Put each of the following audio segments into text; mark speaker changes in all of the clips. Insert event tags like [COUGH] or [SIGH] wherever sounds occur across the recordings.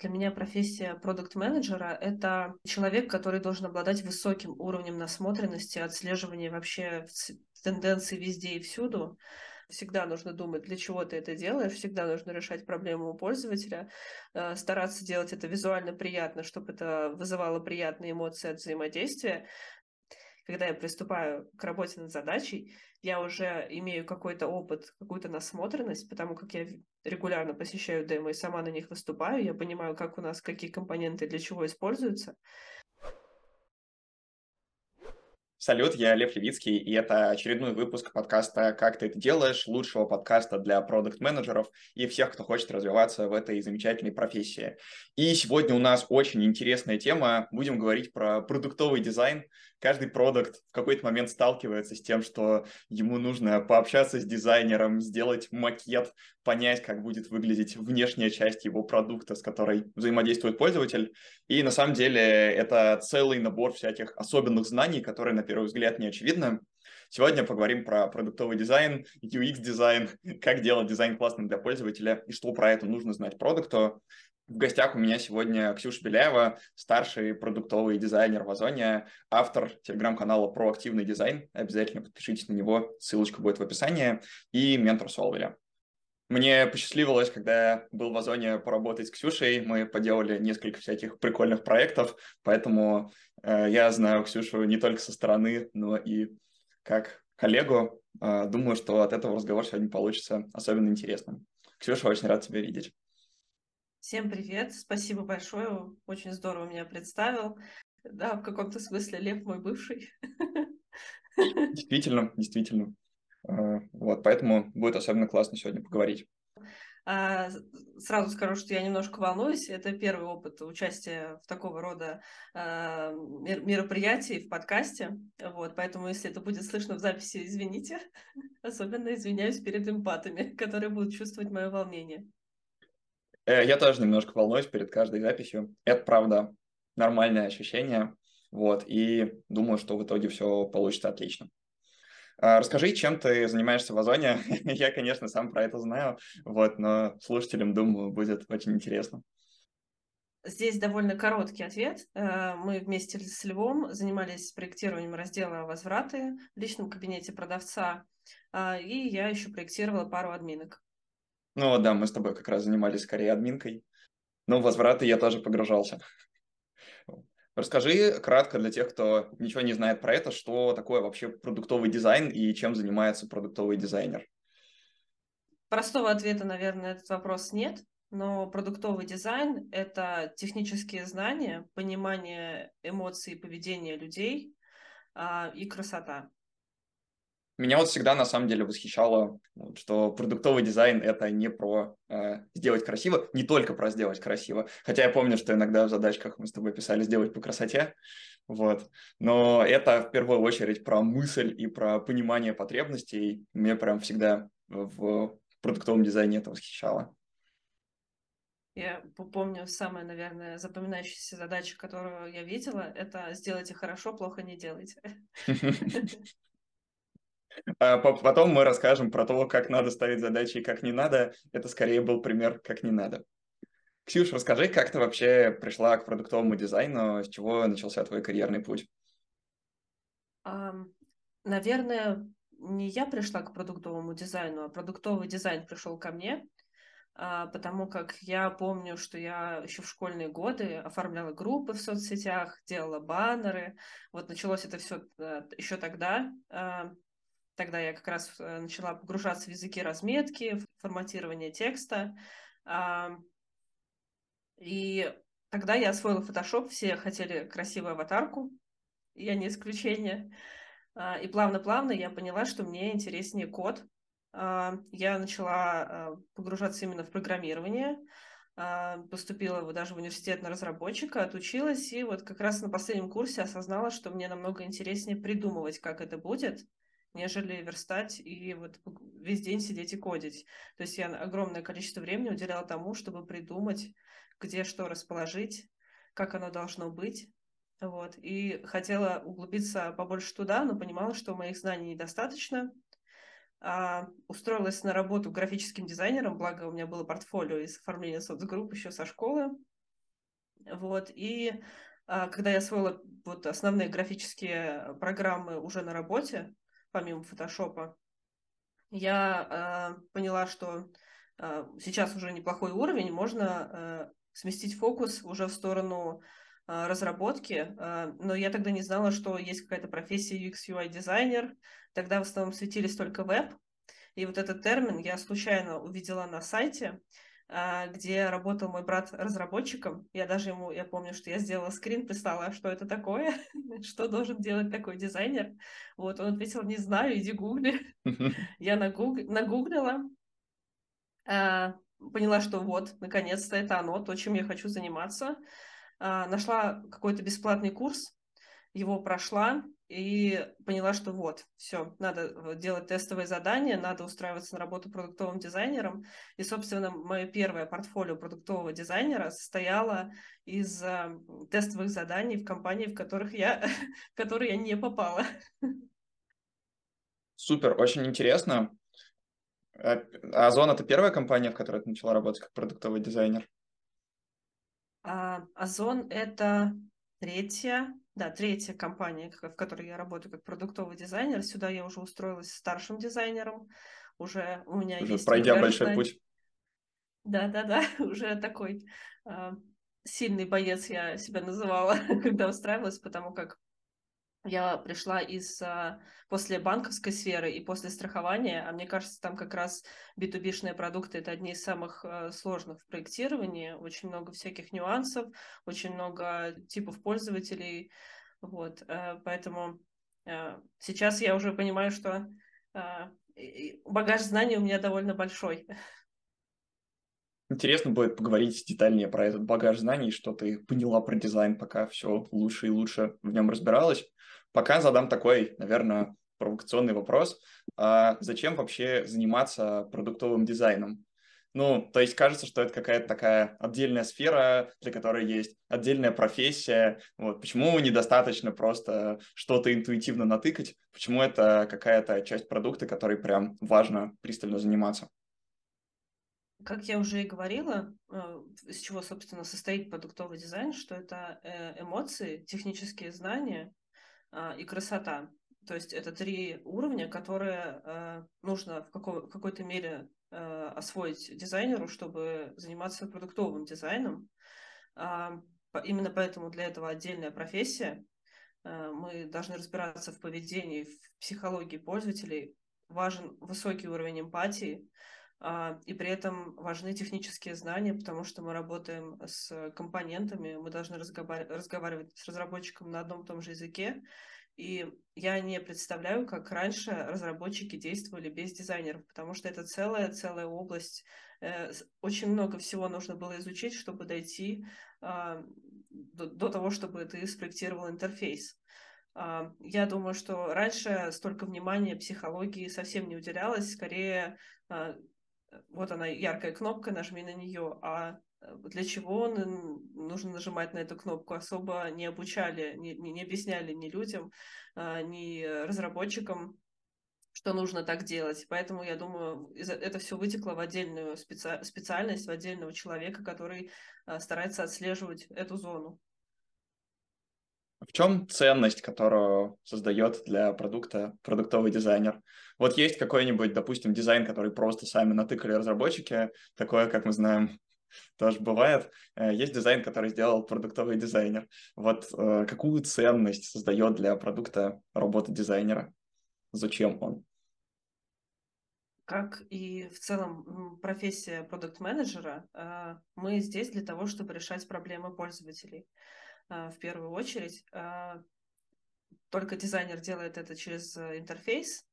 Speaker 1: для меня профессия продукт-менеджера — это человек, который должен обладать высоким уровнем насмотренности, отслеживания вообще тенденций везде и всюду. Всегда нужно думать, для чего ты это делаешь, всегда нужно решать проблему у пользователя, э, стараться делать это визуально приятно, чтобы это вызывало приятные эмоции от взаимодействия. Когда я приступаю к работе над задачей, я уже имею какой-то опыт, какую-то насмотренность, потому как я регулярно посещаю демо и сама на них выступаю, я понимаю, как у нас какие компоненты для чего используются.
Speaker 2: Салют, я Лев Левицкий, и это очередной выпуск подкаста «Как ты это делаешь?», лучшего подкаста для продукт-менеджеров и всех, кто хочет развиваться в этой замечательной профессии. И сегодня у нас очень интересная тема. Будем говорить про продуктовый дизайн, каждый продукт в какой-то момент сталкивается с тем, что ему нужно пообщаться с дизайнером, сделать макет, понять, как будет выглядеть внешняя часть его продукта, с которой взаимодействует пользователь. И на самом деле это целый набор всяких особенных знаний, которые на первый взгляд не очевидны. Сегодня поговорим про продуктовый дизайн, UX-дизайн, как делать дизайн классным для пользователя и что про это нужно знать продакту. В гостях у меня сегодня Ксюша Беляева, старший продуктовый дизайнер в Озоне, автор телеграм-канала «Проактивный дизайн». Обязательно подпишитесь на него, ссылочка будет в описании, и ментор Солверя. Мне посчастливилось, когда я был в Озоне поработать с Ксюшей, мы поделали несколько всяких прикольных проектов, поэтому э, я знаю Ксюшу не только со стороны, но и как коллегу. Э, думаю, что от этого разговор сегодня получится особенно интересным. Ксюша, очень рад тебя видеть.
Speaker 1: Всем привет, спасибо большое, очень здорово меня представил. Да, в каком-то смысле Лев мой бывший.
Speaker 2: Действительно, действительно. А, вот, поэтому будет особенно классно сегодня поговорить.
Speaker 1: А, сразу скажу, что я немножко волнуюсь. Это первый опыт участия в такого рода а, мероприятии в подкасте. Вот, поэтому, если это будет слышно в записи, извините. [LAUGHS] Особенно извиняюсь перед эмпатами, [LAUGHS] которые будут чувствовать мое волнение.
Speaker 2: Э, я тоже немножко волнуюсь перед каждой записью. Это, правда, нормальное ощущение. Вот, и думаю, что в итоге все получится отлично. А, расскажи, чем ты занимаешься в Озоне. [LAUGHS] Я, конечно, сам про это знаю, вот, но слушателям, думаю, будет очень интересно.
Speaker 1: Здесь довольно короткий ответ. Э, мы вместе с Львом занимались проектированием раздела «Возвраты» в личном кабинете продавца, а, и я еще проектировала пару админок.
Speaker 2: Ну да, мы с тобой как раз занимались скорее админкой. Но в возвраты я тоже погружался. Расскажи кратко для тех, кто ничего не знает про это, что такое вообще продуктовый дизайн и чем занимается продуктовый дизайнер.
Speaker 1: Простого ответа, наверное, на этот вопрос нет, но продуктовый дизайн — это технические знания, понимание эмоций и поведения людей а, и красота.
Speaker 2: Меня вот всегда на самом деле восхищало, что продуктовый дизайн это не про э, сделать красиво, не только про сделать красиво. Хотя я помню, что иногда в задачках мы с тобой писали сделать по красоте, вот. Но это в первую очередь про мысль и про понимание потребностей. Мне прям всегда в продуктовом дизайне это восхищало.
Speaker 1: Я помню самая, наверное, запоминающаяся задача, которую я видела, это сделайте хорошо, плохо не делайте. [LAUGHS]
Speaker 2: А потом мы расскажем про то, как надо ставить задачи и как не надо. Это скорее был пример, как не надо. Ксюш, расскажи, как ты вообще пришла к продуктовому дизайну, с чего начался твой карьерный путь?
Speaker 1: Наверное, не я пришла к продуктовому дизайну, а продуктовый дизайн пришел ко мне, а, потому как я помню, что я еще в школьные годы оформляла группы в соцсетях, делала баннеры. Вот началось это все э, еще тогда. А, Тогда я как раз э, начала погружаться в языки разметки, форматирование текста. И тогда я освоила Photoshop, все хотели красивую аватарку, я не исключение. А, и плавно-плавно я поняла, что мне интереснее код. А, я начала а, погружаться именно в программирование, поступила даже в университет на разработчика, отучилась, и вот как раз на последнем курсе осознала, что мне намного интереснее придумывать, как это будет, нежели верстать и вот весь день сидеть и кодить. То есть я огромное количество времени уделяла тому, чтобы придумать, где что расположить, как оно должно быть. Вот. И хотела углубиться побольше туда, но понимала, что моих знаний недостаточно. А, устроилась на работу графическим дизайнером, благо у меня было портфолио из оформления соцгрупп еще со школы. Вот, и а, когда я освоила вот основные графические программы уже на работе, помимо фотошопа, я э, поняла, что э, сейчас уже неплохой уровень, можно э, сместить фокус уже в сторону э, разработки, э, но я тогда не знала, что есть какая-то профессия UX UI дизайнер, тогда в основном светились только веб, и вот этот термин я случайно увидела на сайте, где работал мой брат разработчиком. Я даже ему, я помню, что я сделала скрин, прислала, что это такое, [LAUGHS] что должен делать такой дизайнер. Вот, он ответил, не знаю, иди гугли. [LAUGHS] [LAUGHS] Я нагуглила, а, поняла, что вот, наконец-то это оно, то, чем я хочу заниматься. А, нашла какой-то бесплатный курс, его прошла, и поняла, что вот, все, надо делать тестовые задания, надо устраиваться на работу продуктовым дизайнером. И, собственно, мое первое портфолио продуктового дизайнера состояло из э, тестовых заданий в компании, в которых я, [LAUGHS] в которые я не попала.
Speaker 2: Супер, очень интересно. А, а Озон — это первая компания, в которой ты начала работать как продуктовый дизайнер?
Speaker 1: А, Озон — это третья, да, третья компания, в которой я работаю как продуктовый дизайнер. Сюда я уже устроилась старшим дизайнером. Уже у меня уже есть...
Speaker 2: Пройдя большой знания. путь.
Speaker 1: Да, да, да, уже такой э, сильный боец я себя называла, [LAUGHS] когда устраивалась, потому как я пришла из а, после банковской сферы и после страхования, а мне кажется, там как раз B2B-шные продукты это одни из самых а, сложных в проектировании, очень много всяких нюансов, очень много типов пользователей, вот, а, поэтому а, сейчас я уже понимаю, что багаж знаний у меня довольно большой.
Speaker 2: Интересно будет поговорить детальнее про этот багаж знаний, что ты поняла про дизайн, пока все лучше и лучше в нем разбиралась. Пока задам такой, наверное, провокационный вопрос. А зачем вообще заниматься продуктовым дизайном? Ну, то есть кажется, что это какая-то такая отдельная сфера, для которой есть отдельная профессия. Вот. Почему недостаточно просто что-то интуитивно натыкать? Почему это какая-то часть продукта, которой прям важно пристально заниматься?
Speaker 1: Как я уже и говорила, э, из чего, собственно, состоит продуктовый дизайн, что это э, эмоции, технические знания а, и красота. То есть это три уровня, которые э, нужно в какой-то мере освоить дизайнеру, чтобы заниматься продуктовым дизайном. А, именно поэтому для этого отдельная профессия. Мы должны разбираться в поведении, в психологии пользователей. Важен высокий уровень эмпатии, и при этом важны технические знания, потому что мы работаем с компонентами, мы должны разговаривать с разработчиком на одном и том же языке. И я не представляю, как раньше разработчики действовали без дизайнеров, потому что это целая-целая область. Э, очень много всего нужно было изучить, чтобы дойти а, до того, чтобы ты спроектировал интерфейс. А, я думаю, что раньше столько внимания психологии совсем не уделялось, скорее вот она яркая кнопка, нажми на нее, а э, для чего нужно нажимать на эту кнопку, особо не обучали, не, не объясняли ни людям, а, ни разработчикам, что нужно так делать. Поэтому, я думаю, это все вытекло в отдельную специ... специальность, в отдельного человека, который а, старается отслеживать эту зону.
Speaker 2: В чем ценность, которую создает для продукта продуктовый дизайнер? Вот есть какой-нибудь, допустим, дизайн, который просто сами натыкали разработчики, такое, как мы знаем, [LAUGHS] тоже бывает. Э, есть дизайн, который сделал продуктовый дизайнер. Вот э, какую ценность создает для продукта работа дизайнера? Зачем он?
Speaker 1: Как и в целом профессия продукт-менеджера, э, мы здесь для того, чтобы решать проблемы пользователей. А, в первую очередь. А, только дизайнер делает это через э, интерфейс.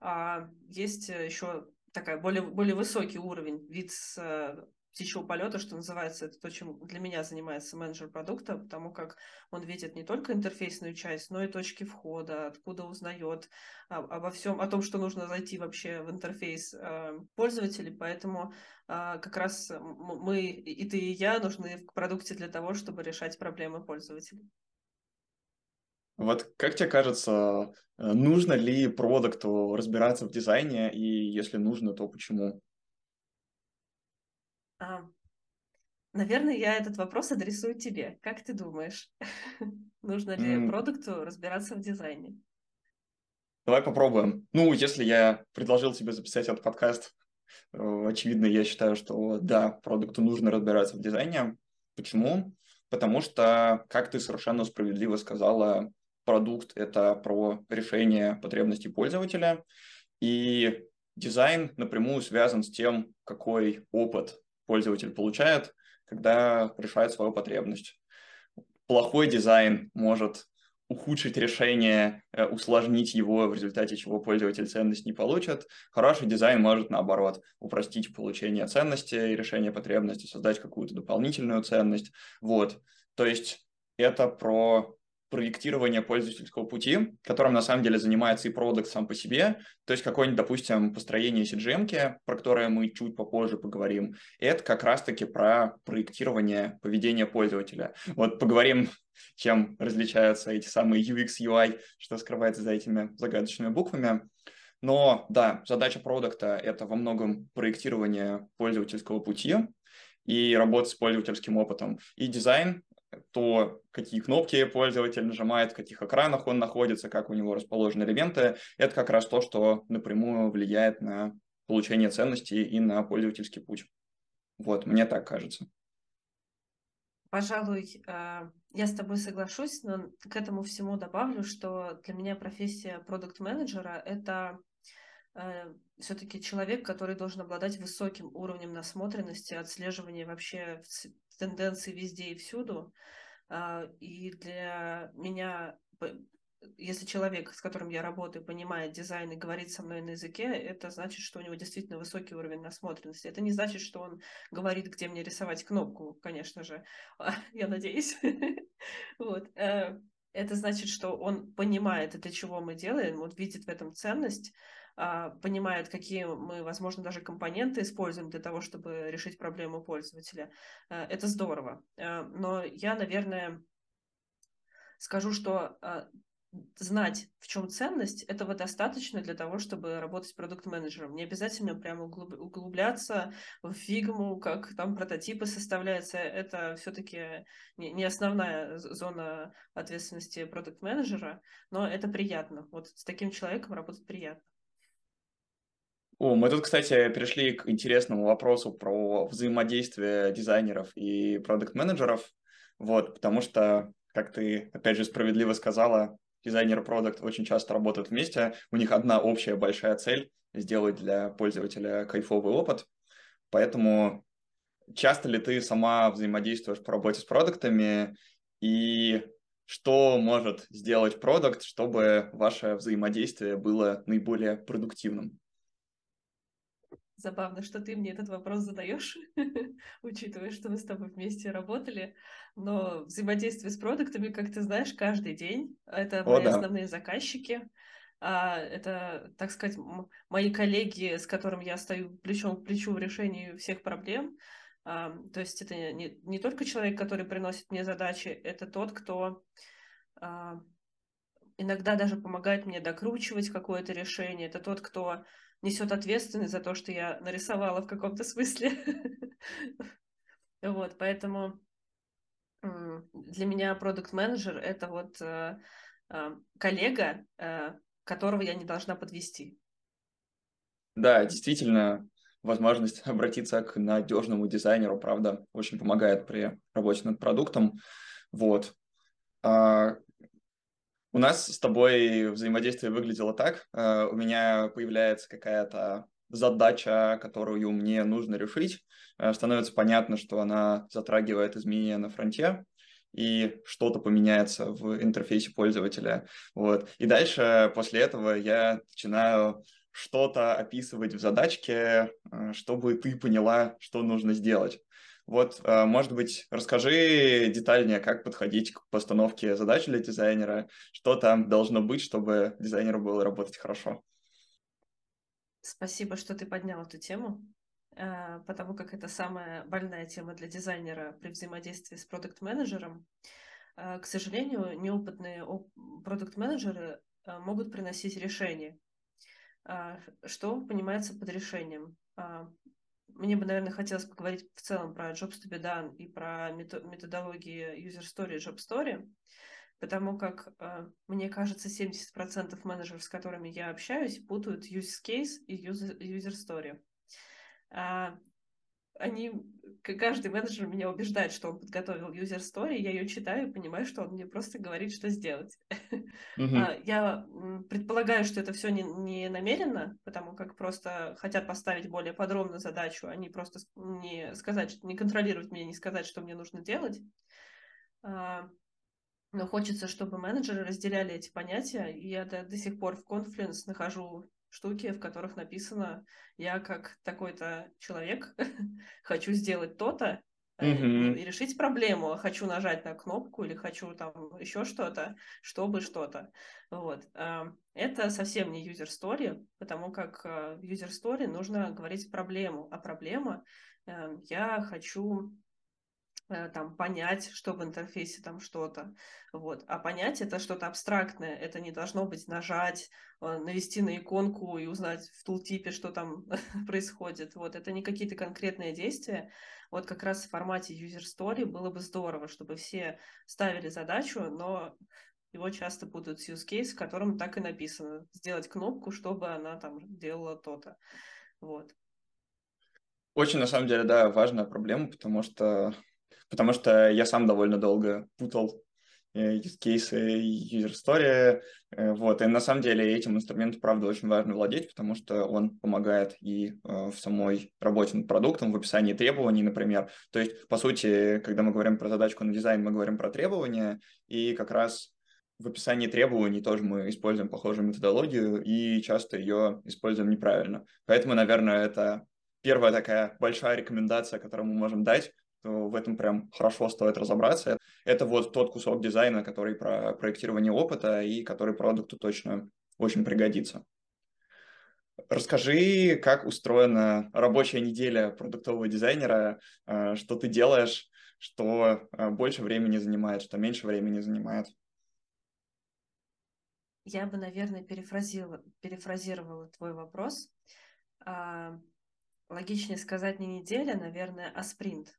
Speaker 1: А есть еще такая более, более высокий уровень, вид с э, птичьего полета, что называется, это то, чем для меня занимается менеджер продукта, потому как он видит не только интерфейсную часть, но и точки входа, откуда узнает обо всем, о том, что нужно зайти вообще в интерфейс э, пользователей, поэтому э, как раз мы, и ты, и я, нужны в продукте для того, чтобы решать проблемы пользователей.
Speaker 2: Вот как тебе кажется, э, нужно ли продукту разбираться в дизайне, и если нужно, то почему?
Speaker 1: А, Наверное, я этот вопрос адресую тебе. Как ты думаешь, [LAUGHS] нужно ли mm. продукту разбираться в дизайне?
Speaker 2: Давай попробуем. Ну, если я предложил тебе записать этот подкаст, э, очевидно, я считаю, что да, продукту нужно разбираться в дизайне. Почему? Потому что, как ты совершенно справедливо сказала, продукт — это про решение потребностей пользователя, и дизайн напрямую связан с тем, какой опыт пользователь получает, когда решает свою потребность. Плохой дизайн может ухудшить решение, э, усложнить его, в результате чего пользователь ценность не получит. Хороший дизайн может, наоборот, упростить получение ценности и решение потребности, создать какую-то дополнительную ценность. Вот. То есть это про проектирования пользовательского пути, которым на самом деле занимается и продукт сам по себе, то есть какое-нибудь, допустим, построение CGM, про которое мы чуть попозже поговорим, это как раз-таки про проектирование поведения пользователя. Вот поговорим, чем различаются эти самые UX, UI, что скрывается за этими загадочными буквами. Но да, задача продукта — это во многом проектирование пользовательского пути, и работа с пользовательским опытом. И дизайн то какие кнопки пользователь нажимает, в каких экранах он находится, как у него расположены элементы, это как раз то, что напрямую влияет на получение ценностей и на пользовательский путь. Вот, мне так кажется.
Speaker 1: Пожалуй, а, я с тобой соглашусь, но к этому всему добавлю, что для меня профессия продукт-менеджера – это э, все-таки человек, который должен обладать высоким уровнем насмотренности, отслеживания вообще тенденций везде и всюду. А, и для меня, если человек, с которым я работаю, понимает дизайн и говорит со мной на языке, это значит, что у него действительно высокий уровень насмотренности. Это не значит, что он говорит, где мне рисовать кнопку, конечно же, [LAUGHS] я надеюсь. [LAUGHS] Вот. Э, это значит, что он понимает, для чего мы делаем, он видит в этом ценность, а, понимает, какие мы, возможно, даже компоненты используем для того, чтобы решить проблему пользователя. Э, это здорово. Э, но я, наверное, скажу, что а, знать, в чем ценность, этого достаточно для того, чтобы работать продукт-менеджером. Не обязательно прямо углубляться в фигму, как там прототипы составляются. Это все-таки не основная зона ответственности продукт-менеджера, но это приятно. Вот с таким человеком работать приятно.
Speaker 2: О, мы тут, кстати, перешли к интересному вопросу про взаимодействие дизайнеров и продукт-менеджеров, вот, потому что, как ты, опять же, справедливо сказала, дизайнер и продукт очень часто работают вместе, у них одна общая большая цель – сделать для пользователя кайфовый опыт, поэтому часто ли ты сама взаимодействуешь по работе с продуктами? И что может сделать продукт, чтобы ваше взаимодействие было наиболее продуктивным?
Speaker 1: Забавно, что ты мне этот вопрос задаешь, [LAUGHS] учитывая, что мы с тобой вместе работали. Но взаимодействие с продуктами, как ты знаешь, каждый день. Это О, мои да. основные заказчики. А, это, так сказать, мои коллеги, с которыми я стою плечом к плечу в решении всех проблем. А, то есть это не, не только человек, который приносит мне задачи, это тот, кто а, иногда даже помогает мне докручивать какое-то решение. Это тот, кто несет ответственность за то, что я нарисовала в каком-то смысле. Вот, поэтому для меня продукт-менеджер — это вот э, э, коллега, э, которого я не должна подвести.
Speaker 2: Да, действительно, возможность [LAUGHS] обратиться к надежному дизайнеру, правда, очень помогает при работе над продуктом. Вот. А, у нас с тобой взаимодействие выглядело так. Э, у меня появляется какая-то задача, которую мне нужно решить. Э, становится понятно, что она затрагивает изменения на фронте, и что-то поменяется в интерфейсе пользователя. Вот. И дальше после этого я начинаю что-то описывать в задачке, э, чтобы ты поняла, что нужно сделать. Вот, а, может быть, расскажи детальнее, как подходить к постановке задач для дизайнера, что там должно быть, чтобы дизайнеру было работать хорошо.
Speaker 1: Спасибо, что ты поднял эту тему, а, потому как это самая больная тема для дизайнера при взаимодействии с продукт-менеджером. А, к сожалению, неопытные продукт-менеджеры могут приносить решения. Что понимается под решением? Мне бы, наверное, хотелось поговорить в целом про Jobs to be done и про методологии User Story и Job Story, потому как, э, мне кажется, 70% менеджеров, с которыми я общаюсь, путают use case и user, story. А, они, каждый менеджер меня убеждает, что он подготовил user story, я ее читаю и понимаю, что он мне просто говорит, что сделать. [LAUGHS] Mm-hmm. Я предполагаю, что это все не, не намеренно, потому как просто хотят поставить более подробную задачу, а не просто не сказать, не контролировать меня, не сказать, что мне нужно делать. А, но хочется, чтобы менеджеры разделяли эти понятия, и я до, до сих пор в Confluence нахожу штуки, в которых написано, я как такой-то человек [LAUGHS] хочу сделать то-то, mm-hmm. и решить проблему, хочу нажать на кнопку или хочу там еще что-то, чтобы что-то. Вот. Это совсем не user story, потому как в user story нужно говорить проблему, а проблема э, я хочу Э, там понять, что в интерфейсе там что-то, вот. А понять это что-то абстрактное, это не должно быть нажать, э, навести на иконку и узнать в тултипе, что там [LAUGHS] происходит, вот. Это не какие-то конкретные действия, вот как раз в формате user story было бы здорово, чтобы все ставили задачу, но его часто будут use case, в котором так и написано, сделать кнопку, чтобы она там делала то-то, вот.
Speaker 2: Очень, на самом деле, да, важная проблема, потому что потому что я сам довольно долго путал э, use cases и user story. Э, вот. И на самом деле этим инструментом, правда, очень важно владеть, потому что он помогает и э, в самой работе над продуктом, в описании требований, например. То есть, по сути, когда мы говорим про задачку на дизайн, мы говорим про требования, и как раз в описании требований тоже мы используем похожую методологию и часто ее используем неправильно. Поэтому, наверное, это первая такая большая рекомендация, которую мы можем дать, в этом прям хорошо стоит разобраться. Это вот тот кусок дизайна, который про проектирование опыта и который продукту точно очень пригодится. Расскажи, как устроена рабочая неделя продуктового дизайнера, э, что ты делаешь, что э, больше времени занимает, что меньше времени занимает.
Speaker 1: Я бы, наверное, перефразировала, перефразировала твой вопрос. А, логичнее сказать не неделя, наверное, а спринт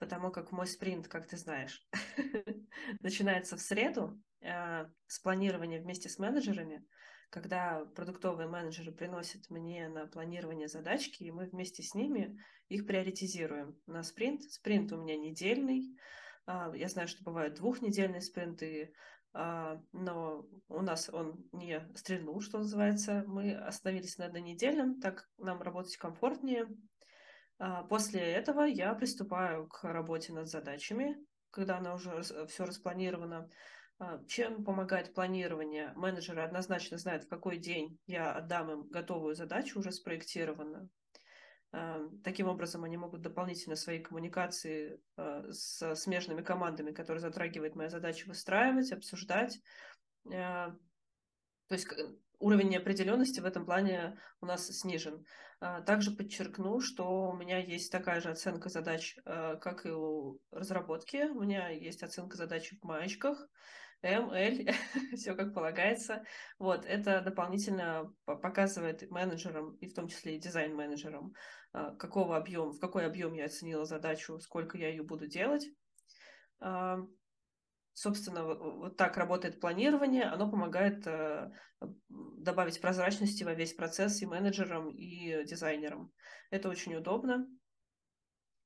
Speaker 1: потому как мой спринт, как ты знаешь, [LAUGHS] начинается в среду э, с планирования вместе с менеджерами, когда продуктовые менеджеры приносят мне на планирование задачки, и мы вместе с ними их приоритизируем на спринт. Спринт у меня недельный. Э, я знаю, что бывают двухнедельные спринты, э, но у нас он не стрельнул, что называется. Мы остановились на однонедельном, так нам работать комфортнее, а, после этого я приступаю к работе над задачами, когда она уже все распланировано. А, чем помогает планирование? Менеджеры однозначно знают, в какой день я отдам им готовую задачу, уже спроектированную. А, таким образом, они могут дополнительно свои коммуникации с смежными командами, которые затрагивает моя задача, выстраивать, обсуждать. То есть уровень неопределенности в этом плане у нас снижен. А, также подчеркну, что у меня есть такая же оценка задач, а, как и у разработки. У меня есть оценка задач в маечках, М, Л, [LAUGHS] все как полагается. Вот, это дополнительно показывает менеджерам, и в том числе и дизайн-менеджерам, а, какого объема, в какой объем я оценила задачу, сколько я ее буду делать. Собственно, вот так работает планирование, оно помогает э, добавить прозрачности во весь процесс и менеджерам, и дизайнерам. Это очень удобно.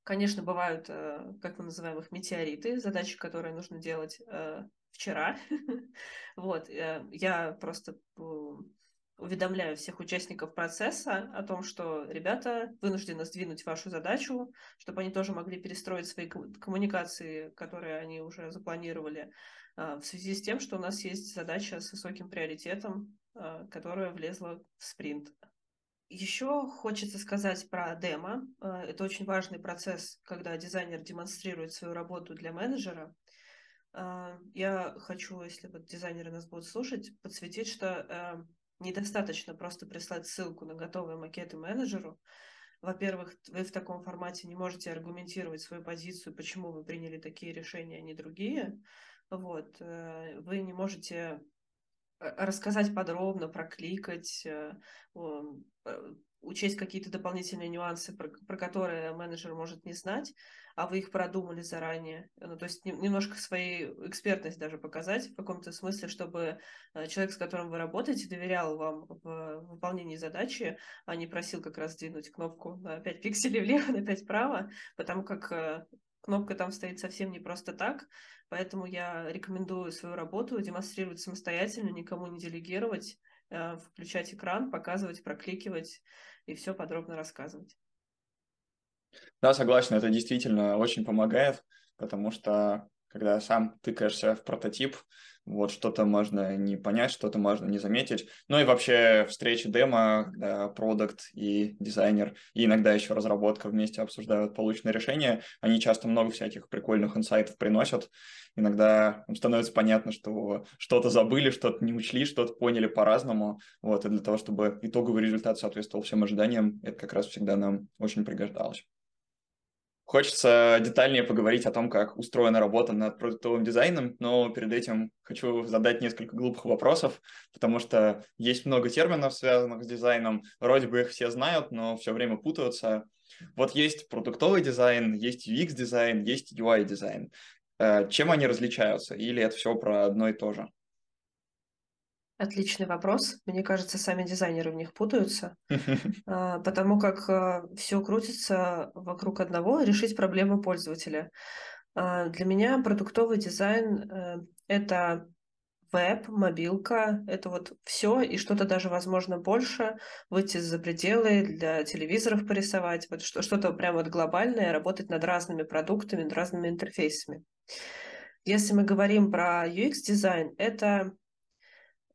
Speaker 1: Конечно, бывают, э, как мы называем их, метеориты, задачи, которые нужно делать э, вчера. [LAUGHS] Вот, я просто уведомляю всех участников процесса о том, что ребята вынуждены сдвинуть вашу задачу, чтобы они тоже могли перестроить свои коммуникации, которые они уже запланировали, а, в связи с тем, что у нас есть задача с высоким приоритетом, а, которая влезла в спринт. Еще хочется сказать про демо. А, это очень важный процесс, когда дизайнер демонстрирует свою работу для менеджера. Я хочу, если вот дизайнеры нас будут слушать, подсветить, что недостаточно просто прислать ссылку на готовые макеты менеджеру. Во-первых, вы в таком формате не можете аргументировать свою позицию, почему вы приняли такие решения, а не другие. Вот. Э, вы не можете рассказать подробно, прокликать, учесть какие-то дополнительные нюансы, про, про которые менеджер может не знать, а вы их продумали заранее. Ну, то есть немножко свою экспертность даже показать в каком-то смысле, чтобы э, человек, с которым вы работаете, доверял вам в выполнении задачи, а не просил как раз сдвинуть кнопку на 5 [LAUGHS] пикселей влево, на 5 вправо, потому как э, кнопка там стоит совсем не просто так, поэтому я рекомендую свою работу демонстрировать самостоятельно, никому не делегировать, э, включать экран, показывать, прокликивать и все подробно рассказывать.
Speaker 2: Да, согласен, это действительно очень помогает, потому что когда сам тыкаешься в прототип, вот что-то можно не понять, что-то можно не заметить. Ну и вообще встречи демо, когда продукт и дизайнер, и иногда еще разработка вместе обсуждают полученные решения, они часто много всяких прикольных инсайтов приносят. Иногда становится понятно, что что-то забыли, что-то не учли, что-то поняли по-разному. Вот, и для того, чтобы итоговый результат соответствовал всем ожиданиям, это как раз всегда нам очень пригождалось. Хочется детальнее поговорить о том, как устроена работа над продуктовым дизайном, но перед этим хочу задать несколько глупых вопросов, потому что есть много терминов, связанных с дизайном, вроде бы их все знают, но все время путаются. Вот есть продуктовый дизайн, есть UX-дизайн, есть UI-дизайн. Э, чем они различаются? Или это все про одно и то же?
Speaker 1: Отличный вопрос. Мне кажется, сами дизайнеры в них путаются, [LAUGHS] а, потому как а, все крутится вокруг одного — решить проблему пользователя. А, для меня продуктовый дизайн э, — это веб, мобилка, это вот все и что-то даже, возможно, больше, выйти за пределы, для телевизоров порисовать, вот что-то прям вот глобальное, работать над разными продуктами, над разными интерфейсами. Если мы говорим про UX-дизайн, это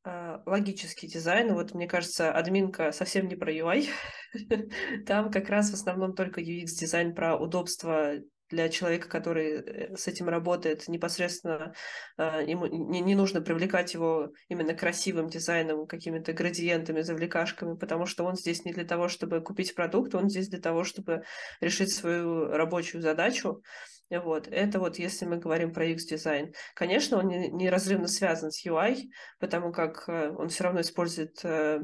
Speaker 1: логический дизайн. Вот, мне кажется, админка совсем не про UI. [LAUGHS] Там как раз в основном только UX-дизайн про удобство для человека, который э, с этим работает непосредственно, а, ему не, не нужно привлекать его именно красивым дизайном, какими-то градиентами, завлекашками, потому что он здесь не для того, чтобы купить продукт, он здесь для того, чтобы решить свою рабочую задачу. Вот. Это вот если мы говорим про UX-дизайн. Конечно, он неразрывно связан с UI, потому как э, он все равно использует э,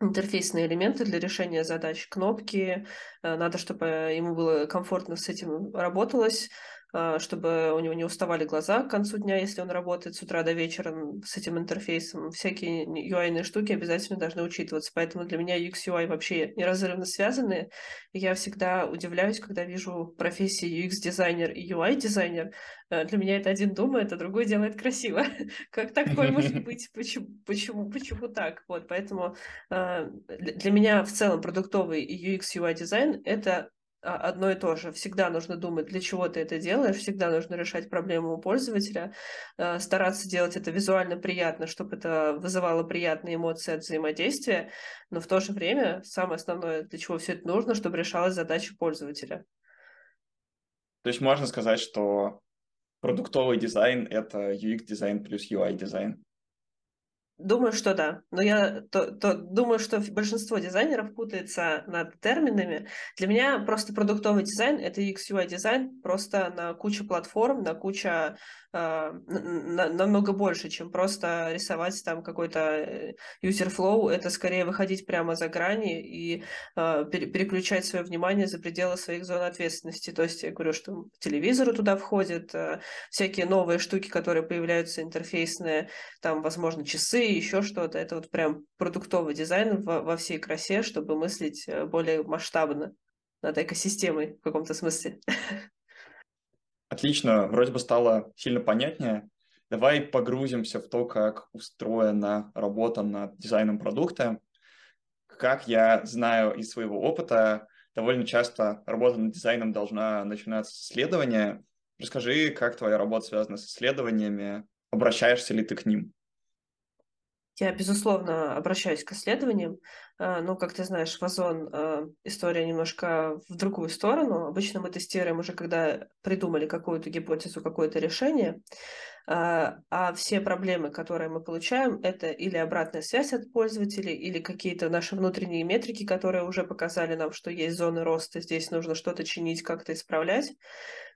Speaker 1: интерфейсные элементы для решения задач, кнопки. Э, надо, чтобы ему было комфортно с этим работалось. А, чтобы у него не уставали глаза к концу дня, если он работает с утра до вечера с этим интерфейсом. Всякие UI штуки обязательно должны учитываться. Поэтому для меня UX UI вообще неразрывно связаны. я всегда удивляюсь, когда вижу профессии UX-дизайнер и UI-дизайнер. Э, для меня это один думает, а другой делает красиво. [LAUGHS] Как такое может [LAUGHS] быть? Почему, почему, почему так? Вот, поэтому э, для меня в целом продуктовый и UX UI дизайн это одно и то же. Всегда нужно думать, для чего ты это делаешь, всегда нужно решать проблему у пользователя, а, стараться делать это визуально приятно, чтобы это вызывало приятные эмоции от взаимодействия, но в то же время самое основное, для чего все это нужно, чтобы решалась задача пользователя.
Speaker 2: То есть можно сказать, что продуктовый дизайн — это UX-дизайн плюс UI-дизайн?
Speaker 1: Думаю, что да. Но я то, то, думаю, что большинство дизайнеров путается над терминами. Для меня просто продуктовый дизайн — это UX-UI дизайн просто на кучу платформ, на кучу а, намного больше, чем просто рисовать там какой-то э, user flow. Это скорее выходить прямо за грани и э, переключать свое внимание за пределы своих зон ответственности. То есть я говорю, что телевизоры туда входят, э, всякие новые штуки, которые появляются интерфейсные, там, возможно, часы, еще что-то. Это вот прям продуктовый дизайн во, во всей красе, чтобы мыслить более масштабно над экосистемой в каком-то смысле. [LAUGHS]
Speaker 2: Отлично, вроде бы стало сильно понятнее. Давай погрузимся в то, как устроена работа над дизайном продукта. Как я знаю из своего опыта, довольно часто работа над дизайном должна начинаться с исследования. Расскажи, как твоя работа связана с исследованиями, обращаешься ли ты к ним?
Speaker 1: Я, безусловно, обращаюсь к исследованиям. но, как ты знаешь, в Озон история немножко в другую сторону. Обычно мы тестируем уже, когда придумали какую-то гипотезу, какое-то решение. А, а все проблемы, которые мы получаем, это или обратная связь от пользователей, или какие-то наши внутренние метрики, которые уже показали нам, что есть зоны роста, здесь нужно что-то чинить, как-то исправлять.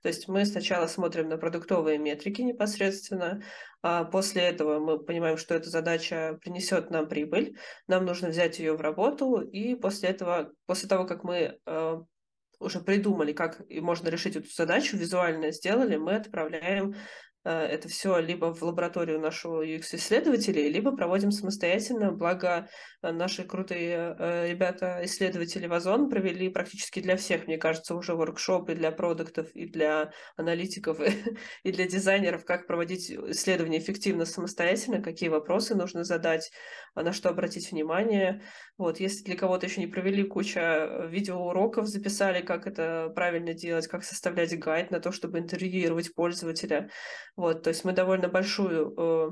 Speaker 1: То есть мы сначала смотрим на продуктовые метрики непосредственно, а после этого мы понимаем, что эта задача принесет нам прибыль, нам нужно взять ее в работу, и после этого, после того, как мы а, уже придумали, как можно решить эту задачу, визуально сделали, мы отправляем это все либо в лабораторию нашего UX-исследователей, либо проводим самостоятельно. Благо, э, наши крутые э, ребята-исследователи в Озон провели практически для всех, мне кажется, уже воркшопы для продуктов, и для аналитиков, [LAUGHS] и для дизайнеров, как проводить исследования эффективно самостоятельно, какие вопросы нужно задать, на что обратить внимание. Вот, если для кого-то еще не провели куча видеоуроков, записали, как это правильно делать, как составлять гайд на то, чтобы интервьюировать пользователя, вот, то есть мы довольно большую э,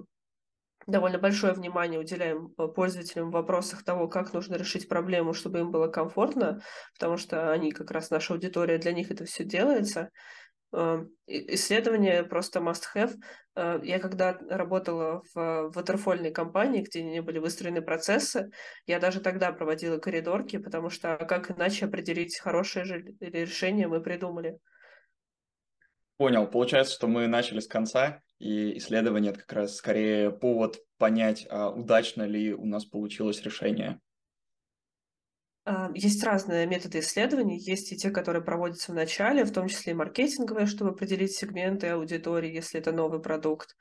Speaker 1: довольно большое внимание уделяем э, пользователям в вопросах того, как нужно решить проблему, чтобы им было комфортно, потому что они как раз наша аудитория, для них это все делается. Э, исследование просто must-have. Я когда работала в ватерфольной компании, где не были выстроены процессы, я даже тогда проводила коридорки, потому что как иначе определить хорошее решение мы придумали.
Speaker 2: Понял. Получается, что мы начали с конца, и исследование это как раз скорее повод понять, а удачно ли у нас получилось решение.
Speaker 1: А, есть разные методы исследований, есть и те, которые проводятся в начале, в том числе и маркетинговые, чтобы определить сегменты аудитории, если это новый продукт.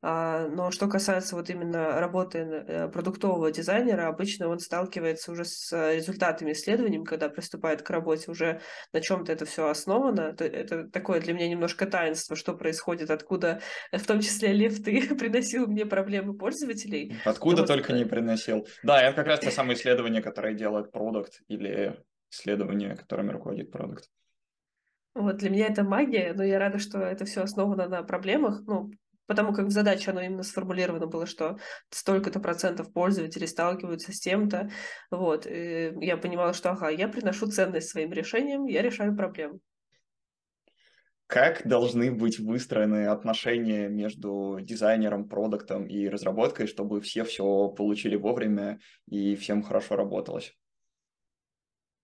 Speaker 1: А, но что касается вот именно работы э, продуктового дизайнера, обычно он сталкивается уже с результатами исследований, когда приступает к работе, уже на чем-то это все основано. Это такое для меня немножко таинство, что происходит, откуда, в том числе Лев, [LAUGHS] ты приносил мне проблемы пользователей.
Speaker 2: Откуда только не приносил. Да, это как раз те самые исследования, которые делает продукт или исследования, которыми руководит продукт.
Speaker 1: Вот для меня это магия, но я рада, что это все основано на проблемах. Ну, потому как в задаче оно именно сформулировано было, что столько-то процентов пользователей сталкиваются с тем-то. Вот. И я понимала, что ага, я приношу ценность своим решениям, я решаю проблему.
Speaker 2: Как должны быть выстроены отношения между дизайнером, продуктом и разработкой, чтобы все все получили вовремя и всем хорошо работалось?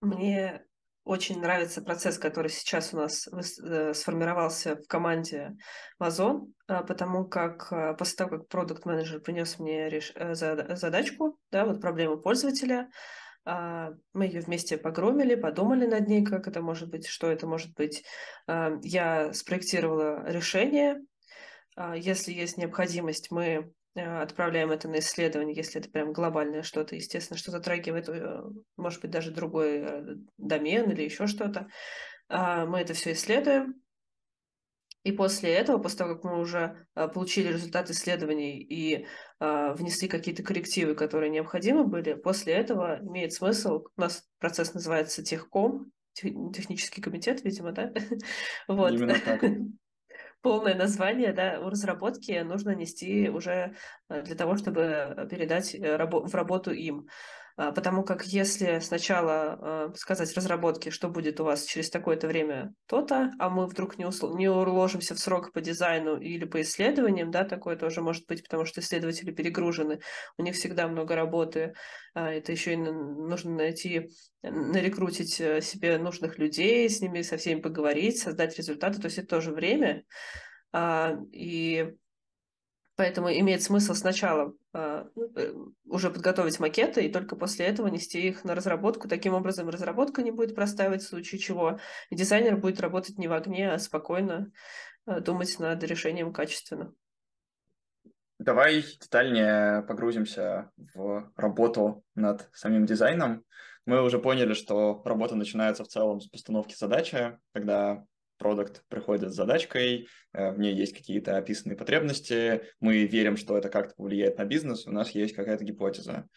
Speaker 1: Мне очень нравится процесс, который сейчас у нас э, сформировался в команде Вазон, а, потому как а, после того, как продукт менеджер принес мне. Э, задачку, да, вот проблему пользователя, а, мы ее вместе погромили, подумали над ней, как это может быть, что это может быть. Я спроектировала решение. Если есть необходимость, мы отправляем это на исследование, если это прям глобальное что-то, естественно, что затрагивает, э, может быть, даже другой э, домен или еще что-то. А, мы это все исследуем, и после этого, после того, как мы уже получили результат исследований и внесли какие-то коррективы, которые необходимы были, после этого имеет смысл, у нас процесс называется техком, технический комитет, видимо, да? [LAUGHS]
Speaker 2: вот. Именно так. [LAUGHS]
Speaker 1: полное название, да, у разработки нужно нести уже э, для того, чтобы передать э, в работу им. А, потому как если сначала э, сказать разработке, что будет у вас через такое-то время то-то, а мы вдруг не, усл- не уложимся в срок по дизайну или по исследованиям, да, такое тоже может быть, потому что исследователи перегружены, у них всегда много работы, а, это еще и нужно найти, нарекрутить себе нужных людей, с ними со всеми поговорить, создать результаты, то есть это тоже время, а, и Поэтому имеет смысл сначала э, уже подготовить макеты и только после этого нести их на разработку. Таким образом, разработка не будет простаивать в случае чего. И дизайнер будет работать не в огне, а спокойно э, думать над решением качественно.
Speaker 2: Давай детальнее погрузимся в работу над самим дизайном. Мы уже поняли, что работа начинается в целом с постановки задачи, когда продукт приходит с задачкой, э, в ней есть какие-то описанные потребности, мы верим, что это как-то повлияет на бизнес, у нас есть какая-то гипотеза.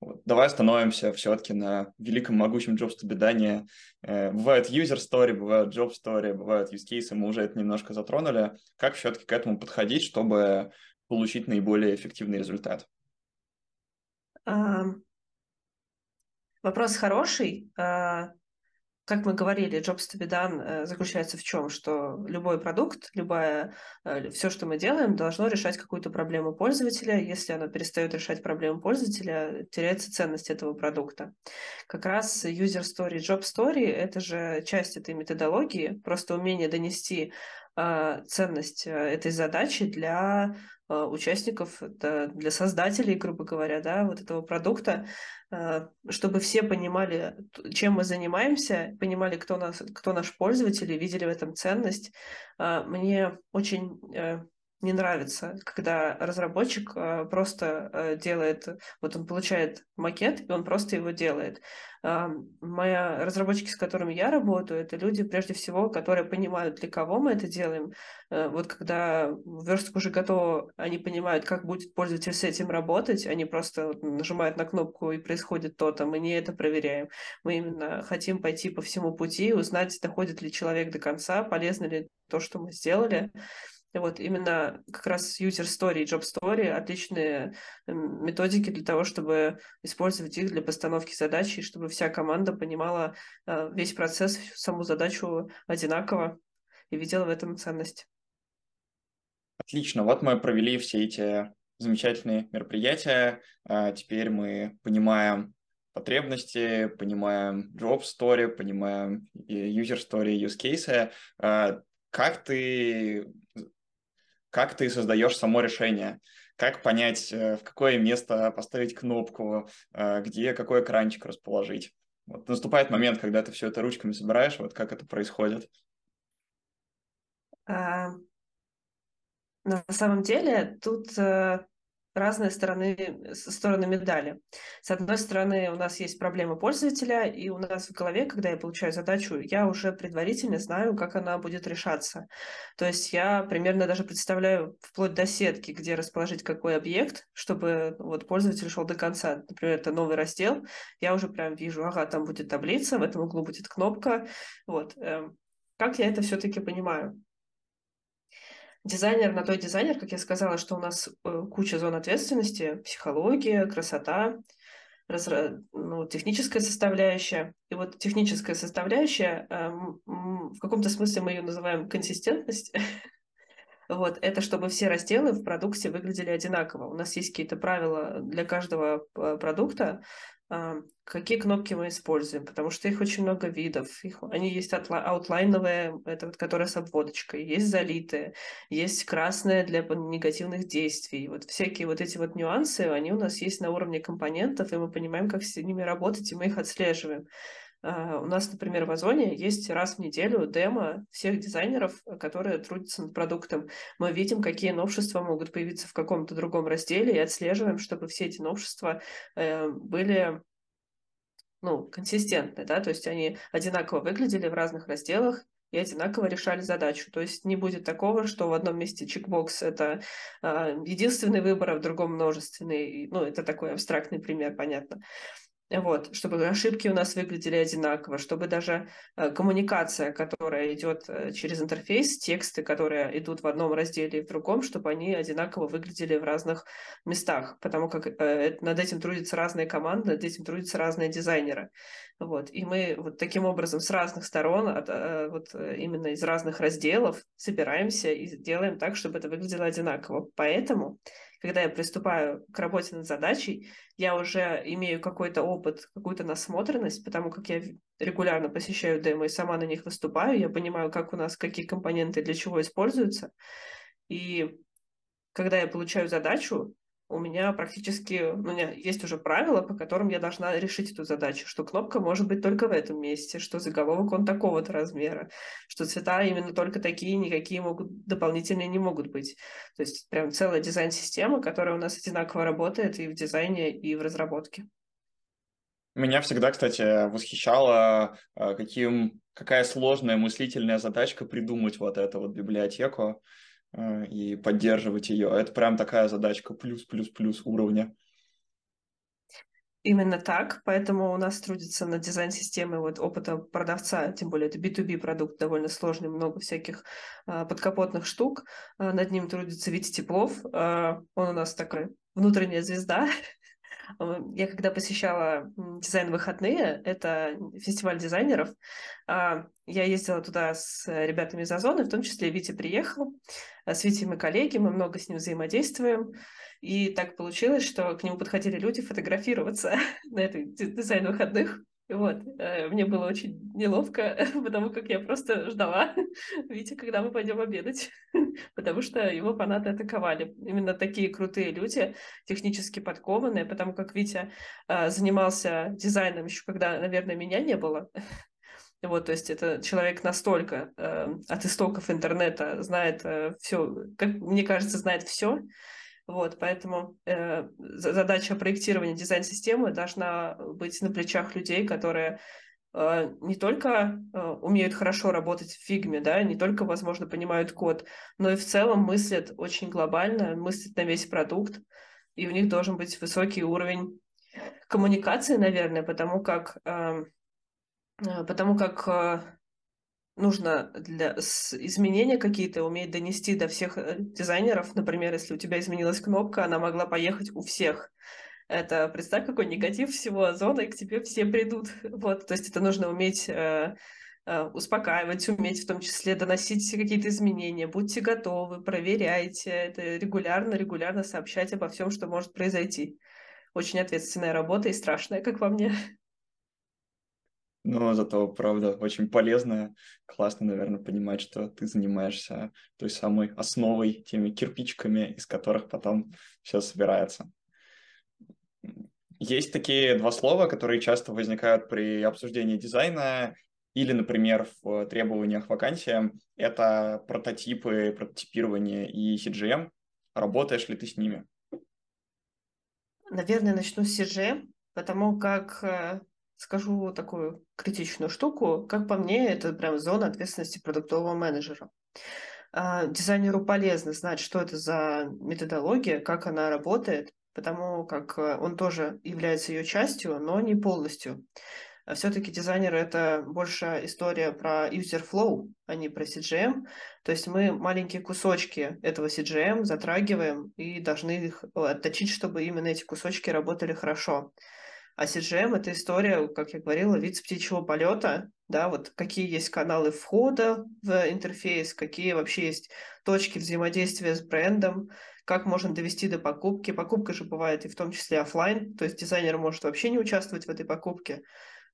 Speaker 2: Вот. Давай остановимся все-таки на великом могучем job бедания. Э, бывают user story, бывают job story, бывают use cases, мы уже это немножко затронули. Как все-таки к этому подходить, чтобы получить наиболее эффективный результат?
Speaker 1: Вопрос хороший. Как мы говорили, Jobs to be done э, заключается в чем? Что любой продукт, любая, э, все, что мы делаем, должно решать какую-то проблему пользователя. Если оно перестает решать проблему пользователя, теряется ценность этого продукта. Как раз user story, job story – это же часть этой методологии, просто умение донести ценность э, этой задачи для а, участников, для создателей, грубо говоря, да, вот этого продукта, а, чтобы все понимали, чем мы занимаемся, понимали, кто, нас, кто наш пользователь, и видели в этом ценность. Мне очень э, не нравится, когда разработчик э, просто э, делает, вот он получает макет, и он просто его делает. Э, мои разработчики, с которыми я работаю, это люди, прежде всего, которые понимают, для кого мы это делаем. Э, вот когда верстка уже готова, они понимают, как будет пользователь с этим работать, они просто нажимают на кнопку, и происходит то-то, мы не это проверяем. Мы именно хотим пойти по всему пути, узнать, доходит ли человек до конца, полезно ли то, что мы сделали. Вот именно как раз user story и job story отличные методики для того, чтобы использовать их для постановки задачи, чтобы вся команда понимала э, весь процесс, саму задачу одинаково и видела в этом ценность.
Speaker 2: Отлично. Вот мы провели все эти замечательные мероприятия. А теперь мы понимаем потребности, понимаем job story, понимаем user story, use case. А как ты как ты создаешь само решение, как понять, э, в какое место поставить кнопку, э, где какой экранчик расположить. Вот наступает момент, когда ты все это ручками собираешь, вот как это происходит.
Speaker 1: А, на самом деле тут э, разные стороны, стороны медали. С одной стороны, у нас есть проблема пользователя, и у нас в голове, когда я получаю задачу, я уже предварительно знаю, как она будет решаться. То есть я примерно даже представляю вплоть до сетки, где расположить какой объект, чтобы вот пользователь шел до конца. Например, это новый раздел, я уже прям вижу, ага, там будет таблица, в этом углу будет кнопка. Вот. Эм, как я это все-таки понимаю? Дизайнер на той дизайнер, как я сказала, что у нас э, куча зон ответственности, психология, красота, разра... ну, техническая составляющая. И вот техническая составляющая, э, в каком-то смысле мы ее называем консистентность. [LAUGHS] Вот, это чтобы все разделы в продукте выглядели одинаково. У нас есть какие-то правила для каждого э, продукта, какие кнопки мы используем, потому что их очень много видов. Их, они есть аутлайновые, это вот, которая с обводочкой, есть залитые, есть красная для негативных действий. Вот всякие вот эти вот нюансы, они у нас есть на уровне компонентов, и мы понимаем, как с ними работать, и мы их отслеживаем. Uh, у нас, например, в Озоне есть раз в неделю демо всех дизайнеров, которые трудятся над продуктом. Мы видим, какие новшества могут появиться в каком-то другом разделе и отслеживаем, чтобы все эти новшества uh, были ну, консистентны, да, то есть они одинаково выглядели в разных разделах, и одинаково решали задачу. То есть не будет такого, что в одном месте чекбокс — это э, единственный выбор, а в другом множественный. Ну, это такой абстрактный пример, понятно. Вот, чтобы ошибки у нас выглядели одинаково, чтобы даже э, коммуникация, которая идет э, через интерфейс, тексты, которые идут в одном разделе и в другом, чтобы они одинаково выглядели в разных местах, потому как э, над этим трудятся разные команды, над этим трудятся разные дизайнеры. Вот, и мы вот таким образом с разных сторон, от, вот именно из разных разделов собираемся и делаем так, чтобы это выглядело одинаково. Поэтому когда я приступаю к работе над задачей, я уже имею какой-то опыт, какую-то насмотренность, потому как я регулярно посещаю демо и сама на них выступаю, я понимаю, как у нас какие компоненты для чего используются. И когда я получаю задачу, у меня практически, у меня есть уже правила, по которым я должна решить эту задачу, что кнопка может быть только в этом месте, что заголовок он такого-то размера, что цвета именно только такие, никакие могут дополнительные не могут быть. То есть прям целая дизайн-система, которая у нас одинаково работает и в дизайне, и в разработке.
Speaker 2: Меня всегда, кстати, восхищало, э, каким, какая сложная мыслительная задачка придумать вот эту вот библиотеку. Э, и поддерживать ее. Это прям такая задачка плюс-плюс-плюс уровня.
Speaker 1: Именно так, поэтому у нас трудится над дизайн-системой вот опыта продавца, тем более это B2B продукт довольно сложный, много всяких а, подкапотных штук. А, над ним трудится Витя Теплов, а, он у нас такой внутренняя звезда, Я когда посещала дизайн-выходные, это фестиваль дизайнеров, а, я ездила туда с ребятами из Озона, в том числе Витя приехал. А с Витей мы коллеги, мы много с ним взаимодействуем. И так получилось, что к нему подходили люди фотографироваться [LAUGHS] на этой дизайн-выходных. Вот, э, мне было очень неловко, [LAUGHS] потому как я просто ждала [LAUGHS] Витя, когда мы пойдем обедать, потому что его фанаты атаковали. Именно такие крутые люди, технически подкованные, потому как Витя э, занимался дизайном еще когда, наверное, меня не было. [LAUGHS] Вот, то есть это человек настолько э, от истоков интернета знает э, все, как мне кажется, знает все, вот, поэтому э, задача проектирования дизайн-системы должна быть на плечах людей, которые не только э, умеют хорошо работать в фигме, да, не только, возможно, понимают код, но и в целом мыслят очень глобально, мыслят на весь продукт, и у них должен быть высокий уровень коммуникации, наверное, потому как, э, э потому как э, нужно для изменения какие-то уметь донести до всех э, дизайнеров. Например, если у тебя изменилась кнопка, она могла поехать у всех. Это представь, какой негатив всего зоны, и к тебе все придут. Вот, то есть это нужно уметь э, э, успокаивать, уметь в том числе доносить какие-то изменения. Будьте готовы, проверяйте это регулярно, регулярно сообщать обо всем, что может произойти. Очень ответственная работа и страшная, как по мне
Speaker 2: но зато, правда, очень полезно. Классно, наверное, понимать, что ты занимаешься той самой основой, теми кирпичиками, из которых потом все собирается. Есть такие два слова, которые часто возникают при обсуждении дизайна или, например, в требованиях вакансиям. Это прототипы, прототипирование и CGM. Работаешь ли ты с ними?
Speaker 1: Наверное, начну с CGM, потому как э, скажу такую критичную штуку. Как по мне, это прям зона ответственности продуктового менеджера. А, дизайнеру полезно знать, что это за методология, как она работает, потому как э, он тоже является ее частью, но не полностью. А все-таки дизайнер — это больше история про user flow, а не про CGM. То есть мы маленькие кусочки этого CGM затрагиваем и должны их отточить, чтобы именно эти кусочки работали хорошо. А CGM — это история, как я говорила, вид с птичьего полета, да, вот какие есть каналы входа в интерфейс, какие вообще есть точки взаимодействия с брендом, как можно довести до покупки. Покупка же бывает и в том числе офлайн, то есть дизайнер может вообще не участвовать в этой покупке.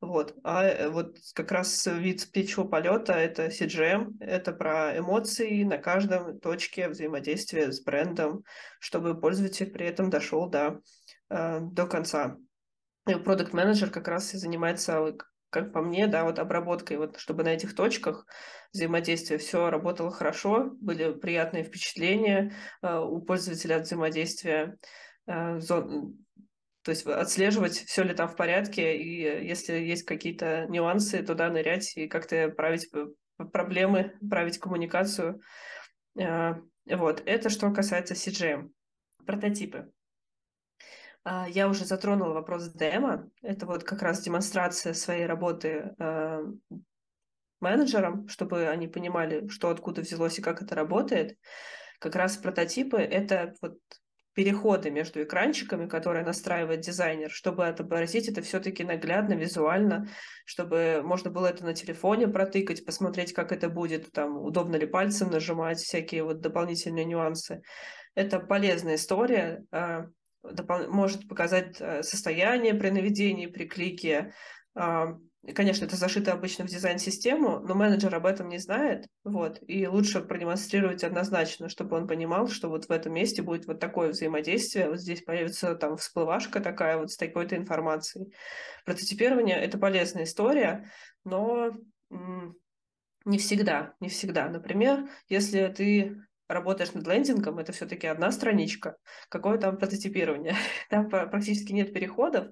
Speaker 1: Вот. А э, вот как раз вид птичьего полета — это CGM, это про эмоции на каждом точке взаимодействия с брендом, чтобы пользователь при этом дошел до, э, до конца продукт менеджер как раз и занимается, как по мне, да, вот обработкой, вот чтобы на этих точках взаимодействия все работало хорошо, были приятные впечатления э, у пользователя от взаимодействия, э, то есть отслеживать, все ли там в порядке, и если есть какие-то нюансы, туда нырять и как-то править проблемы, править коммуникацию. Э, вот, это что касается CGM. Прототипы. А, я уже затронула вопрос демо. Это вот как раз демонстрация своей работы э, менеджерам, чтобы они понимали, что откуда взялось и как это работает. Как раз прототипы — это вот переходы между экранчиками, которые настраивает дизайнер, чтобы отобразить это все-таки наглядно, визуально, чтобы можно было это на телефоне протыкать, посмотреть, как это будет, там, удобно ли пальцем нажимать, всякие вот дополнительные нюансы. Это полезная история. Может показать э, состояние при наведении, при клике. Конечно, это зашито обычно в дизайн-систему, но менеджер об этом не знает, вот, и лучше продемонстрировать однозначно, чтобы он понимал, что вот в этом месте будет вот такое взаимодействие, вот здесь появится там всплывашка такая вот с такой-то информацией. Прототипирование — это полезная история, но не всегда, не всегда. Например, если ты работаешь над лендингом, это все-таки одна страничка, какое там прототипирование. [LAUGHS] Там практически нет переходов,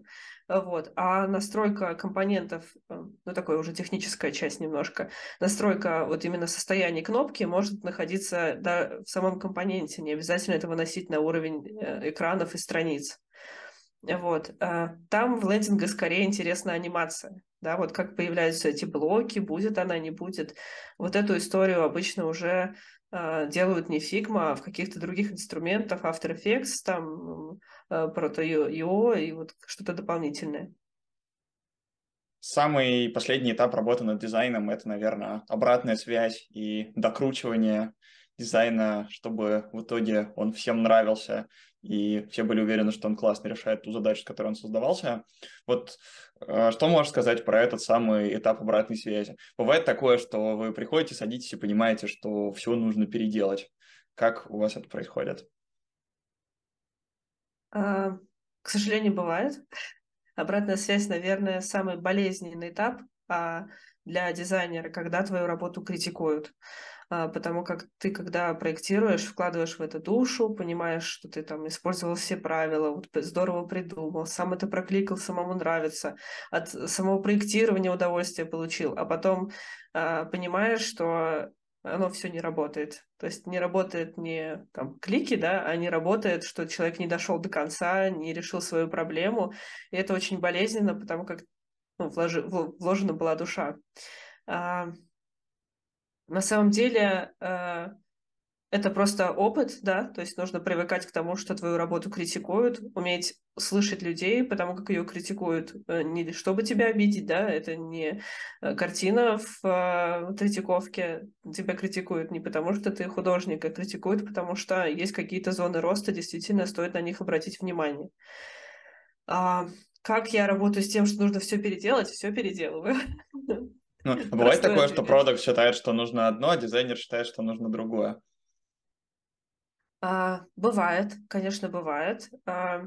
Speaker 1: вот. А настройка компонентов, э, ну, такой уже техническая часть немножко, настройка вот именно состояния кнопки может находиться да, в самом компоненте, не обязательно это выносить на уровень э, экранов и страниц. Вот. А там в лендинге скорее интересна анимация. Да, вот как появляются эти блоки, будет она, не будет. Вот эту историю обычно уже э, делают не Figma, а в каких-то других инструментах, After Effects, там, э, Proto.io и вот что-то дополнительное.
Speaker 2: Самый последний этап работы над дизайном — это, наверное, обратная связь и докручивание дизайна, чтобы в итоге он всем нравился, и все были уверены, что он классно решает ту задачу, с которой он создавался. Вот э, что можешь сказать про этот самый этап обратной связи? Бывает такое, что вы приходите, садитесь и понимаете, что все нужно переделать. Как у вас это происходит?
Speaker 1: А, к сожалению, бывает. Обратная связь, наверное, самый болезненный этап а, для дизайнера, когда твою работу критикуют. А, потому как ты, когда проектируешь, вкладываешь в это душу, понимаешь, что ты там использовал все правила, вот здорово придумал, сам это прокликал, самому нравится, от самого проектирования удовольствие получил, а потом а, понимаешь, что оно все не работает. То есть не работает не там клики, да, а не работает, что человек не дошел до конца, не решил свою проблему. И это очень болезненно, потому как ну, вложи, вложена была душа. А, на самом деле э, это просто опыт, да, то есть нужно привыкать к тому, что твою работу критикуют, уметь слышать людей, потому как ее критикуют э, не чтобы тебя обидеть, да, это не э, картина в э, Третьяковке, тебя критикуют не потому, что ты художник, а критикуют, потому что есть какие-то зоны роста, действительно стоит на них обратить внимание. А, как я работаю с тем, что нужно все переделать, все переделываю. [LAUGHS]
Speaker 2: Ну, [LAUGHS] бывает такое, что продукт считает, что нужно одно, а дизайнер считает, что нужно другое.
Speaker 1: А, бывает, конечно, бывает. А,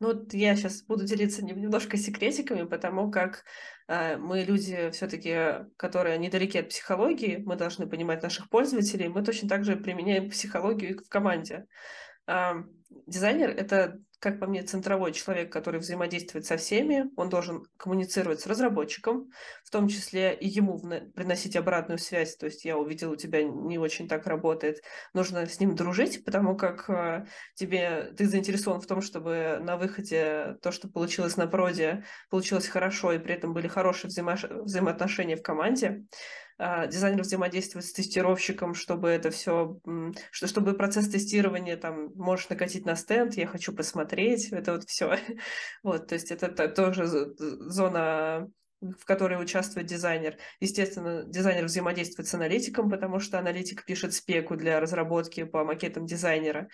Speaker 1: ну, вот я сейчас буду делиться немножко секретиками, потому как э, мы люди все-таки, которые недалеки от психологии, мы должны понимать наших пользователей, мы точно так же применяем психологию в команде. Э, дизайнер — это как по мне, центровой человек, который взаимодействует со всеми, он должен коммуницировать с разработчиком, в том числе и ему приносить обратную связь, то есть я увидел, у тебя не очень так работает, нужно с ним дружить, потому как э, тебе, ты заинтересован в том, чтобы на выходе то, что получилось на проде, получилось хорошо, и при этом были хорошие взаимо взаимоотношения в команде. А, дизайнер взаимодействует с тестировщиком, чтобы это все, что, чтобы процесс тестирования там можешь накатить на стенд, я хочу посмотреть, это вот все. [LAUGHS] Вот, то есть это тоже зона в которой участвует дизайнер. Естественно, дизайнер взаимодействует с аналитиком, потому что аналитик пишет спеку для разработки по макетам дизайнера.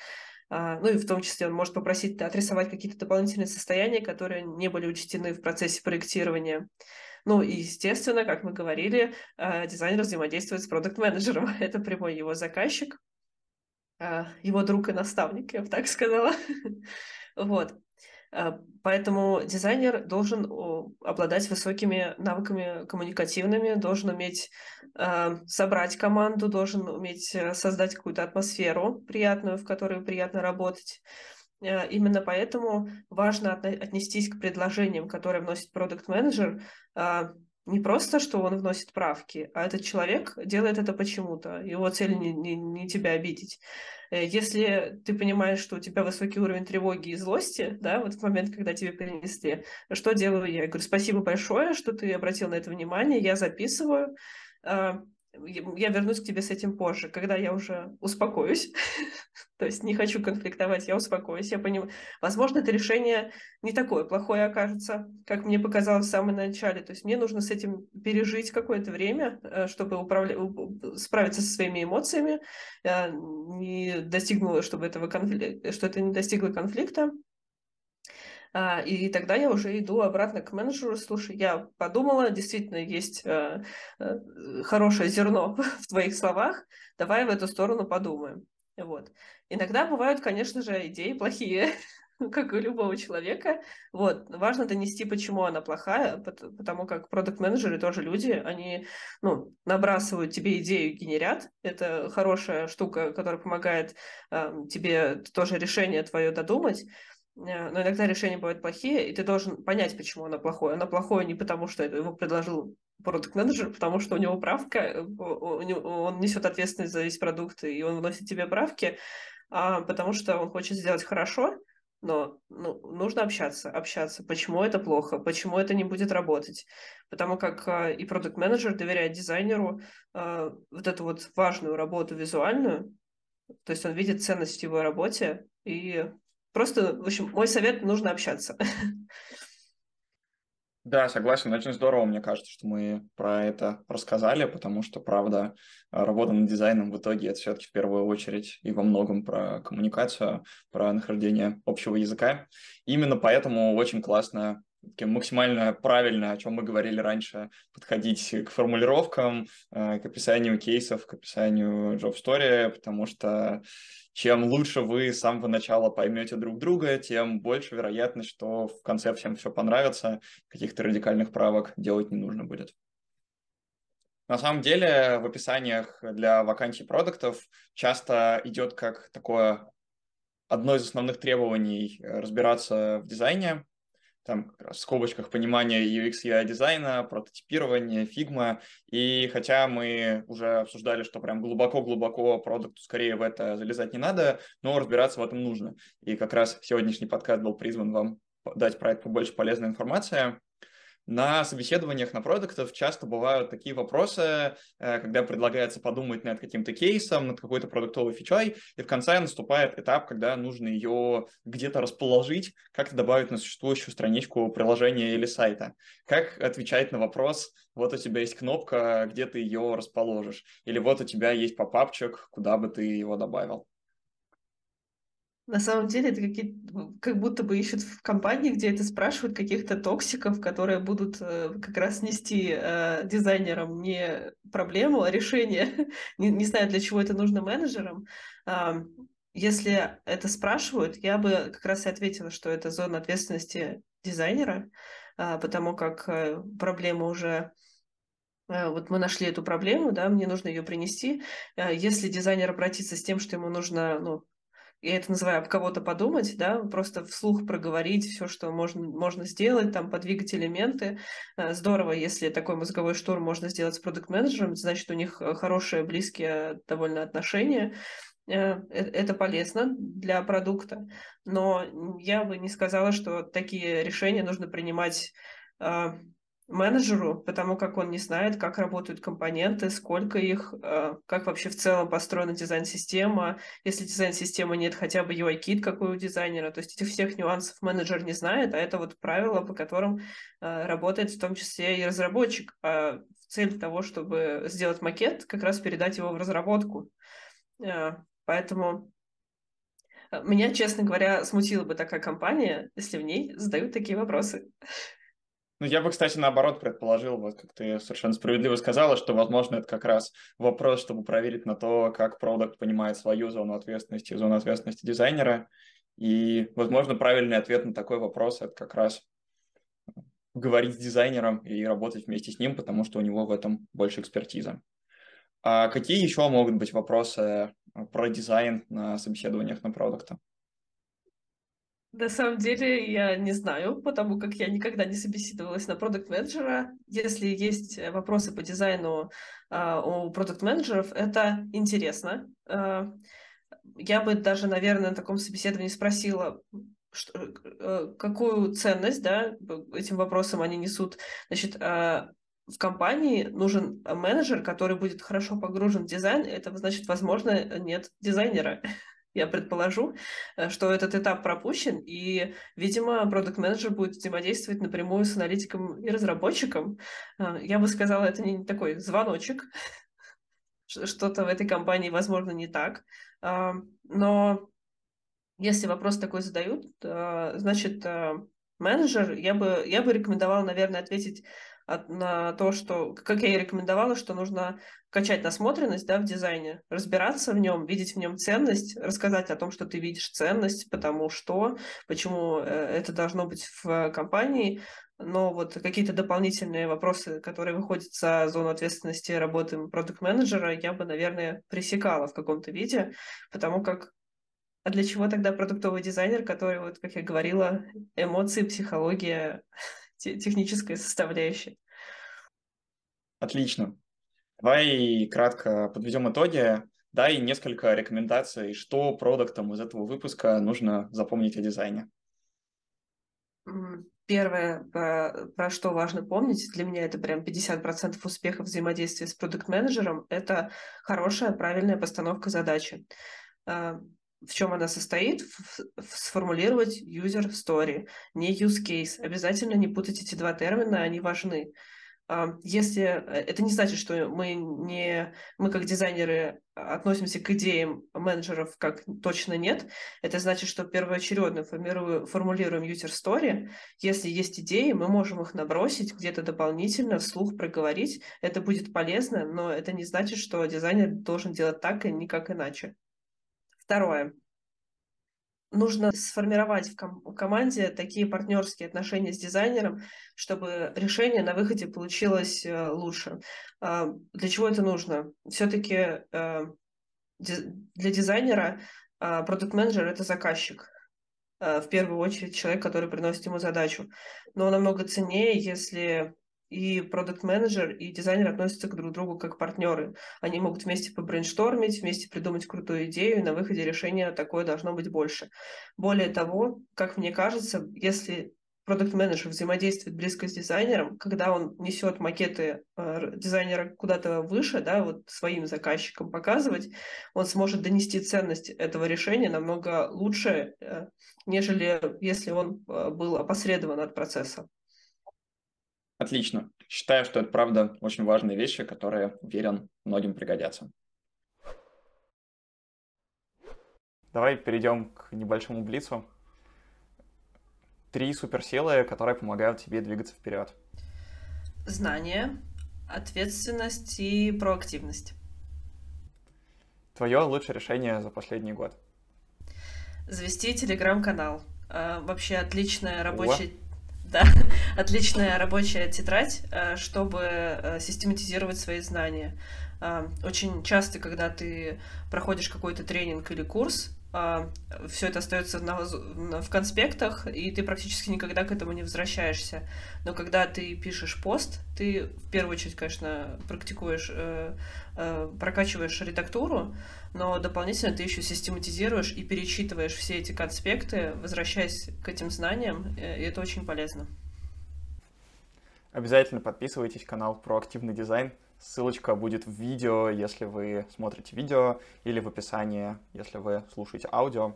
Speaker 1: А, ну и в том числе он может попросить отрисовать какие-то дополнительные состояния, которые не были учтены в процессе проектирования. Ну и, естественно, как мы говорили, э, дизайнер взаимодействует с продукт-менеджером. [LAUGHS] Это прямой его заказчик, э, его друг и наставник, я бы так сказала. [LAUGHS] Вот. Э, поэтому дизайнер должен обладать высокими навыками коммуникативными, должен уметь собрать команду, должен уметь создать какую-то атмосферу приятную, в которой приятно работать. Э, именно поэтому важно отнестись к предложениям, которые вносит продукт-менеджер, а, не просто, что он вносит правки, а этот человек делает это почему-то. Его цель не, не, не тебя обидеть. Э, если ты понимаешь, что у тебя высокий уровень тревоги и злости, да, вот в момент, когда тебе принесли, что делаю я? Я говорю, спасибо большое, что ты обратил на это внимание, я записываю, а, я вернусь к тебе с этим позже, когда я уже успокоюсь. [LAUGHS] То есть не хочу конфликтовать, я успокоюсь, я понимаю. Возможно, это решение не такое плохое окажется, как мне показалось в самом начале. То есть мне нужно с этим пережить какое-то время, э, чтобы управля... справиться со своими эмоциями, я не достигнула, чтобы этого конфли... что это не достигло конфликта. А, и тогда я уже иду обратно к менеджеру, слушай, я подумала, действительно есть э, э, хорошее зерно [LAUGHS] в твоих словах, давай в эту сторону подумаем. Вот. Иногда бывают, конечно же, идеи плохие, [LAUGHS] как у любого человека. Вот. Важно донести, почему она плохая, потому как продукт-менеджеры тоже люди, они ну, набрасывают тебе идею, генерят. Это хорошая штука, которая помогает э, тебе тоже решение твое додумать. Э, но иногда решения бывают плохие, и ты должен понять, почему оно плохое. Оно плохое не потому, что это его предложил продукт менеджер потому что у него правка, э, он несет ответственность за весь продукт, и он вносит тебе правки, а потому что он хочет сделать хорошо, но ну, нужно общаться, общаться. Почему это плохо? Почему это не будет работать? Потому как э, и продукт-менеджер доверяет дизайнеру э, вот эту вот важную работу визуальную, то есть он видит ценность в его работе, и просто, в общем, мой совет – нужно общаться.
Speaker 2: Да, согласен. Очень здорово, мне кажется, что мы про это рассказали, потому что, правда, работа над дизайном в итоге это все-таки в первую очередь и во многом про коммуникацию, про нахождение общего языка. Именно поэтому очень классно максимально правильно, о чем мы говорили раньше, подходить к формулировкам, э, к описанию кейсов, к описанию job story, потому что чем лучше вы с самого начала поймете друг друга, тем больше вероятность, что в конце всем все понравится, каких-то радикальных правок делать не нужно будет. На самом деле в описаниях для вакансий продактов часто идет как такое одно из основных требований разбираться в дизайне, там в скобочках понимания UX UI дизайна, прототипирования, Figma. И хотя мы уже обсуждали, что прям глубоко-глубоко продакту скорее в это залезать не надо, но разбираться в этом нужно. И как раз сегодняшний подкаст был призван вам дать про это побольше полезной информации. На собеседованиях на продуктов часто бывают такие вопросы, э, когда предлагается подумать над каким-то кейсом, над какой-то продуктовой фичой, и в конце наступает этап, когда нужно ее где-то расположить, как-то добавить на существующую страничку приложения или сайта. Как отвечать на вопрос, вот у тебя есть кнопка, где ты ее расположишь, или вот у тебя есть попапчик, куда бы ты его добавил.
Speaker 1: На самом деле это какие как будто бы ищут в компании, где это спрашивают каких-то токсиков, которые будут э, как раз нести э, дизайнерам не проблему, а решение. [LAUGHS] не, не знаю, для чего это нужно менеджерам. Э, если это спрашивают, я бы как раз и ответила, что это зона ответственности дизайнера, э, потому как э, проблема уже э, вот мы нашли эту проблему, да, мне нужно ее принести. Э, если дизайнер обратится с тем, что ему нужно, ну, я это называю об кого-то подумать, да, просто вслух проговорить все, что можно, можно сделать, там, подвигать элементы. Э, здорово, если такой мозговой штурм можно сделать с продукт-менеджером, значит, у них э, хорошие, близкие довольно отношения. Э, это полезно для продукта, но я бы не сказала, что такие решения нужно принимать менеджеру, потому как он не знает, как работают компоненты, сколько их, э, как вообще в целом построена дизайн-система. Если дизайн-системы нет, хотя бы UI-кит какой у дизайнера. То есть этих всех нюансов менеджер не знает, а это вот правила, по которым э, работает в том числе и разработчик. А цель того, чтобы сделать макет, как раз передать его в разработку. Э, поэтому меня, честно говоря, смутила бы такая компания, если в ней задают такие вопросы.
Speaker 2: Ну, я бы, кстати, наоборот предположил, вот как ты совершенно справедливо сказала, что, возможно, это как раз вопрос, чтобы проверить на то, как продукт понимает свою зону ответственности, зону ответственности дизайнера. И, возможно, правильный ответ на такой вопрос – это как раз говорить с дизайнером и работать вместе с ним, потому что у него в этом больше экспертиза. А какие еще могут быть вопросы про дизайн на собеседованиях на продукта?
Speaker 1: На самом деле я не знаю, потому как я никогда не собеседовалась на продукт-менеджера. Если есть э, вопросы по дизайну э, у продукт-менеджеров, это интересно. Э, я бы даже, наверное, на таком собеседовании спросила, что, э, какую ценность да, этим вопросам они несут. Значит, э, в компании нужен менеджер, который будет хорошо погружен в дизайн. Это значит, возможно, нет дизайнера я предположу, э, что этот этап пропущен, и, видимо, продукт-менеджер будет взаимодействовать напрямую с аналитиком и разработчиком. Э, я бы сказала, это не такой звоночек, [LAUGHS] что-то в этой компании, возможно, не так. Э, но если вопрос такой задают, значит, менеджер, я бы, я бы рекомендовала, наверное, ответить на то, что, как я и рекомендовала, что нужно качать насмотренность да, в дизайне, разбираться в нем, видеть в нем ценность, рассказать о том, что ты видишь ценность, потому что, почему э, это должно быть в компании, но вот какие-то дополнительные вопросы, которые выходят за зону ответственности работы продукт-менеджера, я бы, наверное, пресекала в каком-то виде, потому как а для чего тогда продуктовый дизайнер, который, вот, как я говорила, эмоции, психология, техническая составляющая?
Speaker 2: Отлично. Давай кратко подведем итоги. Дай несколько рекомендаций, что продуктам из этого выпуска нужно запомнить о дизайне.
Speaker 1: Первое, про, про что важно помнить, для меня это прям 50% успеха взаимодействия с продукт-менеджером, это хорошая, правильная постановка задачи. А, в чем она состоит? Сформулировать user story, не use case. Обязательно не путать эти два термина, они важны. Если э, это не значит, что мы не мы как дизайнеры относимся к идеям менеджеров как точно нет, это значит, что первоочередно формулируем user story. Если есть идеи, мы можем их набросить где-то дополнительно, вслух проговорить. Это будет полезно, но это не значит, что дизайнер должен делать так и никак иначе. Второе нужно сформировать в ком- команде такие партнерские отношения с дизайнером, чтобы решение на выходе получилось э, лучше. Э, для чего это нужно? Все-таки э, для дизайнера продукт-менеджер это заказчик. В первую очередь человек, который приносит ему задачу. Но намного ценнее, если и продукт-менеджер, и дизайнер относятся к друг другу как партнеры. Они могут вместе побрейнштормить, вместе придумать крутую идею, и на выходе решения такое должно быть больше. Более того, как мне кажется, если продукт-менеджер взаимодействует близко с дизайнером, когда он несет макеты э, дизайнера куда-то выше, да, вот своим заказчикам показывать, он сможет донести ценность этого решения намного лучше, э, нежели если он э, был опосредован от процесса.
Speaker 2: Отлично. Считаю, что это, правда, очень важные вещи, которые, уверен, многим пригодятся. Давай перейдем к небольшому блицу. Три суперсилы, которые помогают тебе двигаться вперед.
Speaker 1: Знание, ответственность и проактивность.
Speaker 2: Твое лучшее решение за последний год?
Speaker 1: Завести телеграм-канал. А, вообще отличная рабочая... О да, [LAUGHS] отличная рабочая тетрадь, э, чтобы э, систематизировать свои знания. Э, очень часто, когда ты проходишь какой-то тренинг или курс, все это остается на, в конспектах, и ты практически никогда к этому не возвращаешься. Но когда ты пишешь пост, ты в первую очередь, конечно, практикуешь, прокачиваешь редактуру, но дополнительно ты еще систематизируешь и перечитываешь все эти конспекты, возвращаясь к этим знаниям, э, и это очень полезно.
Speaker 2: Обязательно подписывайтесь канал «Проактивный дизайн». Ссылочка будет в видео, если вы смотрите видео, или в описании, если вы слушаете аудио.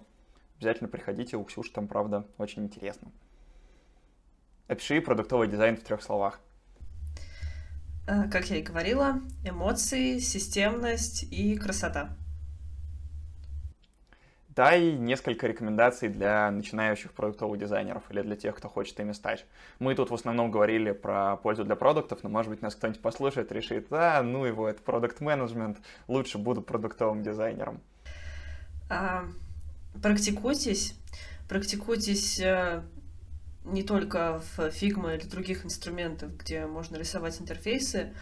Speaker 2: Обязательно приходите, у Ксюши там, правда, очень интересно. Опиши продуктовый дизайн в трех словах.
Speaker 1: Э, как я и говорила, эмоции, системность и красота.
Speaker 2: Дай несколько рекомендаций для начинающих продуктовых дизайнеров или для тех, кто хочет ими стать. Мы тут в основном говорили про пользу для продуктов, но, может быть, нас кто-нибудь послушает решит, а, ну его, это продукт-менеджмент, лучше буду продуктовым дизайнером.
Speaker 1: А, практикуйтесь, практикуйтесь э, не только в Figma или других инструментах, где можно рисовать интерфейсы,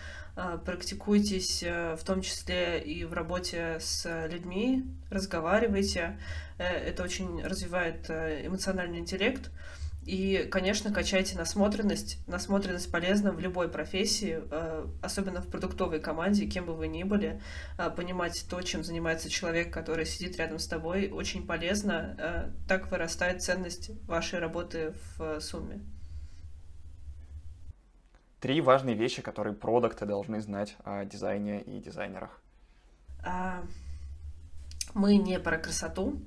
Speaker 1: практикуйтесь э, в том числе и в работе с людьми, разговаривайте. Э, это очень развивает э, эмоциональный интеллект. И, конечно, качайте насмотренность. Насмотренность полезна в любой профессии, особенно в продуктовой команде, кем бы вы ни были. Понимать то, чем занимается человек, который сидит рядом с тобой, очень полезно. Так вырастает ценность вашей работы в сумме.
Speaker 2: Три важные вещи, которые продукты должны знать о дизайне и дизайнерах.
Speaker 1: А, мы не про красоту,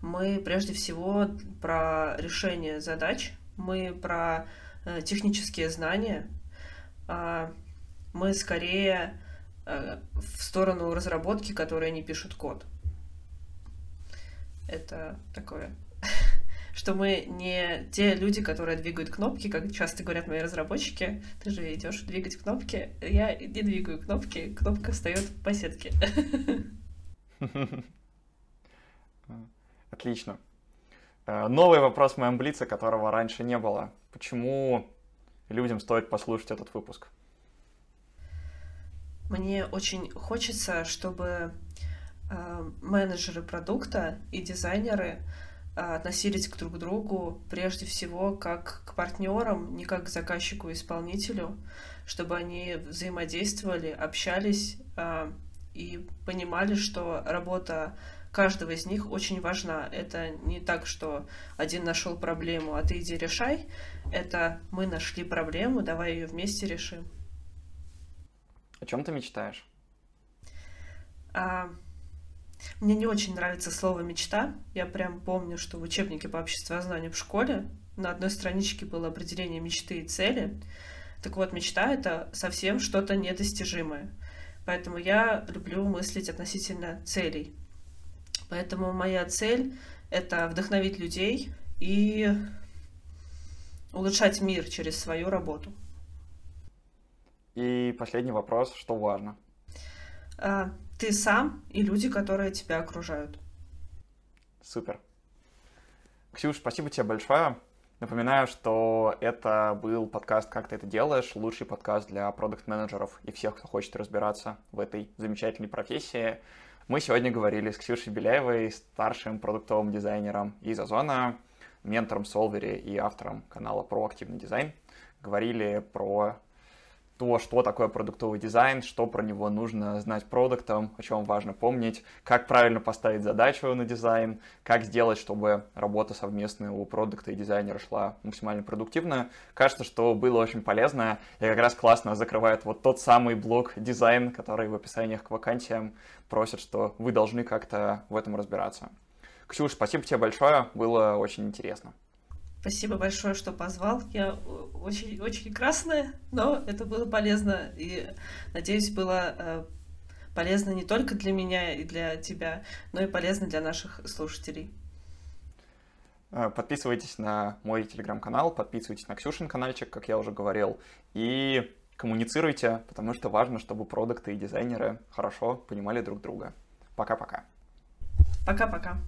Speaker 1: мы прежде всего про решение задач, мы про э, технические знания, а, мы скорее э, в сторону разработки, которые не пишут код. Это такое [LAUGHS] что мы не те люди, которые двигают кнопки, как часто говорят мои разработчики. Ты же идешь двигать кнопки. Я не двигаю кнопки, кнопка встает по сетке. [LAUGHS]
Speaker 2: Отлично. Э, новый вопрос в моем блице, которого раньше не было. Почему людям стоит послушать этот выпуск?
Speaker 1: Мне очень хочется, чтобы э, менеджеры продукта и дизайнеры относились к друг другу прежде всего как к партнерам, не как к заказчику-исполнителю, чтобы они взаимодействовали, общались, а, и понимали, что работа каждого из них очень важна. Это не так, что один нашел проблему, а ты иди решай. Это мы нашли проблему, давай ее вместе решим.
Speaker 2: О чем ты мечтаешь?
Speaker 1: А, мне не очень нравится слово мечта. Я прям помню, что в учебнике по обществознанию в школе на одной страничке было определение мечты и цели. Так вот, мечта — это совсем что-то недостижимое. Поэтому я люблю мыслить относительно целей. Поэтому моя цель — это вдохновить людей и улучшать мир через свою работу.
Speaker 2: И последний вопрос, что важно?
Speaker 1: А, ты сам и люди, которые тебя окружают.
Speaker 2: Супер. Ксюш, спасибо тебе большое. Напоминаю, что это был подкаст «Как ты это делаешь?» Лучший подкаст для продукт-менеджеров и всех, кто хочет разбираться в этой замечательной профессии. Мы сегодня говорили с Ксюшей Беляевой, старшим продуктовым дизайнером из Озона, ментором Solvery и автором канала «Проактивный дизайн». Говорили про то, что такое продуктовый дизайн, что про него нужно знать продактам, о чем важно помнить, как правильно поставить задачу на дизайн, как сделать, чтобы работа совместная у продакта и дизайнера шла максимально продуктивно. Кажется, что было очень полезно и как раз классно закрывает вот тот самый блок дизайн, который в описаниях к вакансиям просит, что вы должны как-то в этом разбираться. Ксюш, спасибо тебе большое, было очень интересно.
Speaker 1: Спасибо большое, что позвал. Я очень, очень красная, но это было полезно. И, надеюсь, было э, полезно не только для меня и для тебя, но и полезно для наших слушателей.
Speaker 2: Э, подписывайтесь на мой телеграм-канал, подписывайтесь на Ксюшин каналчик, как я уже говорил, и коммуницируйте, потому что важно, чтобы продукты и дизайнеры хорошо понимали друг друга. Пока-пока.
Speaker 1: Пока-пока.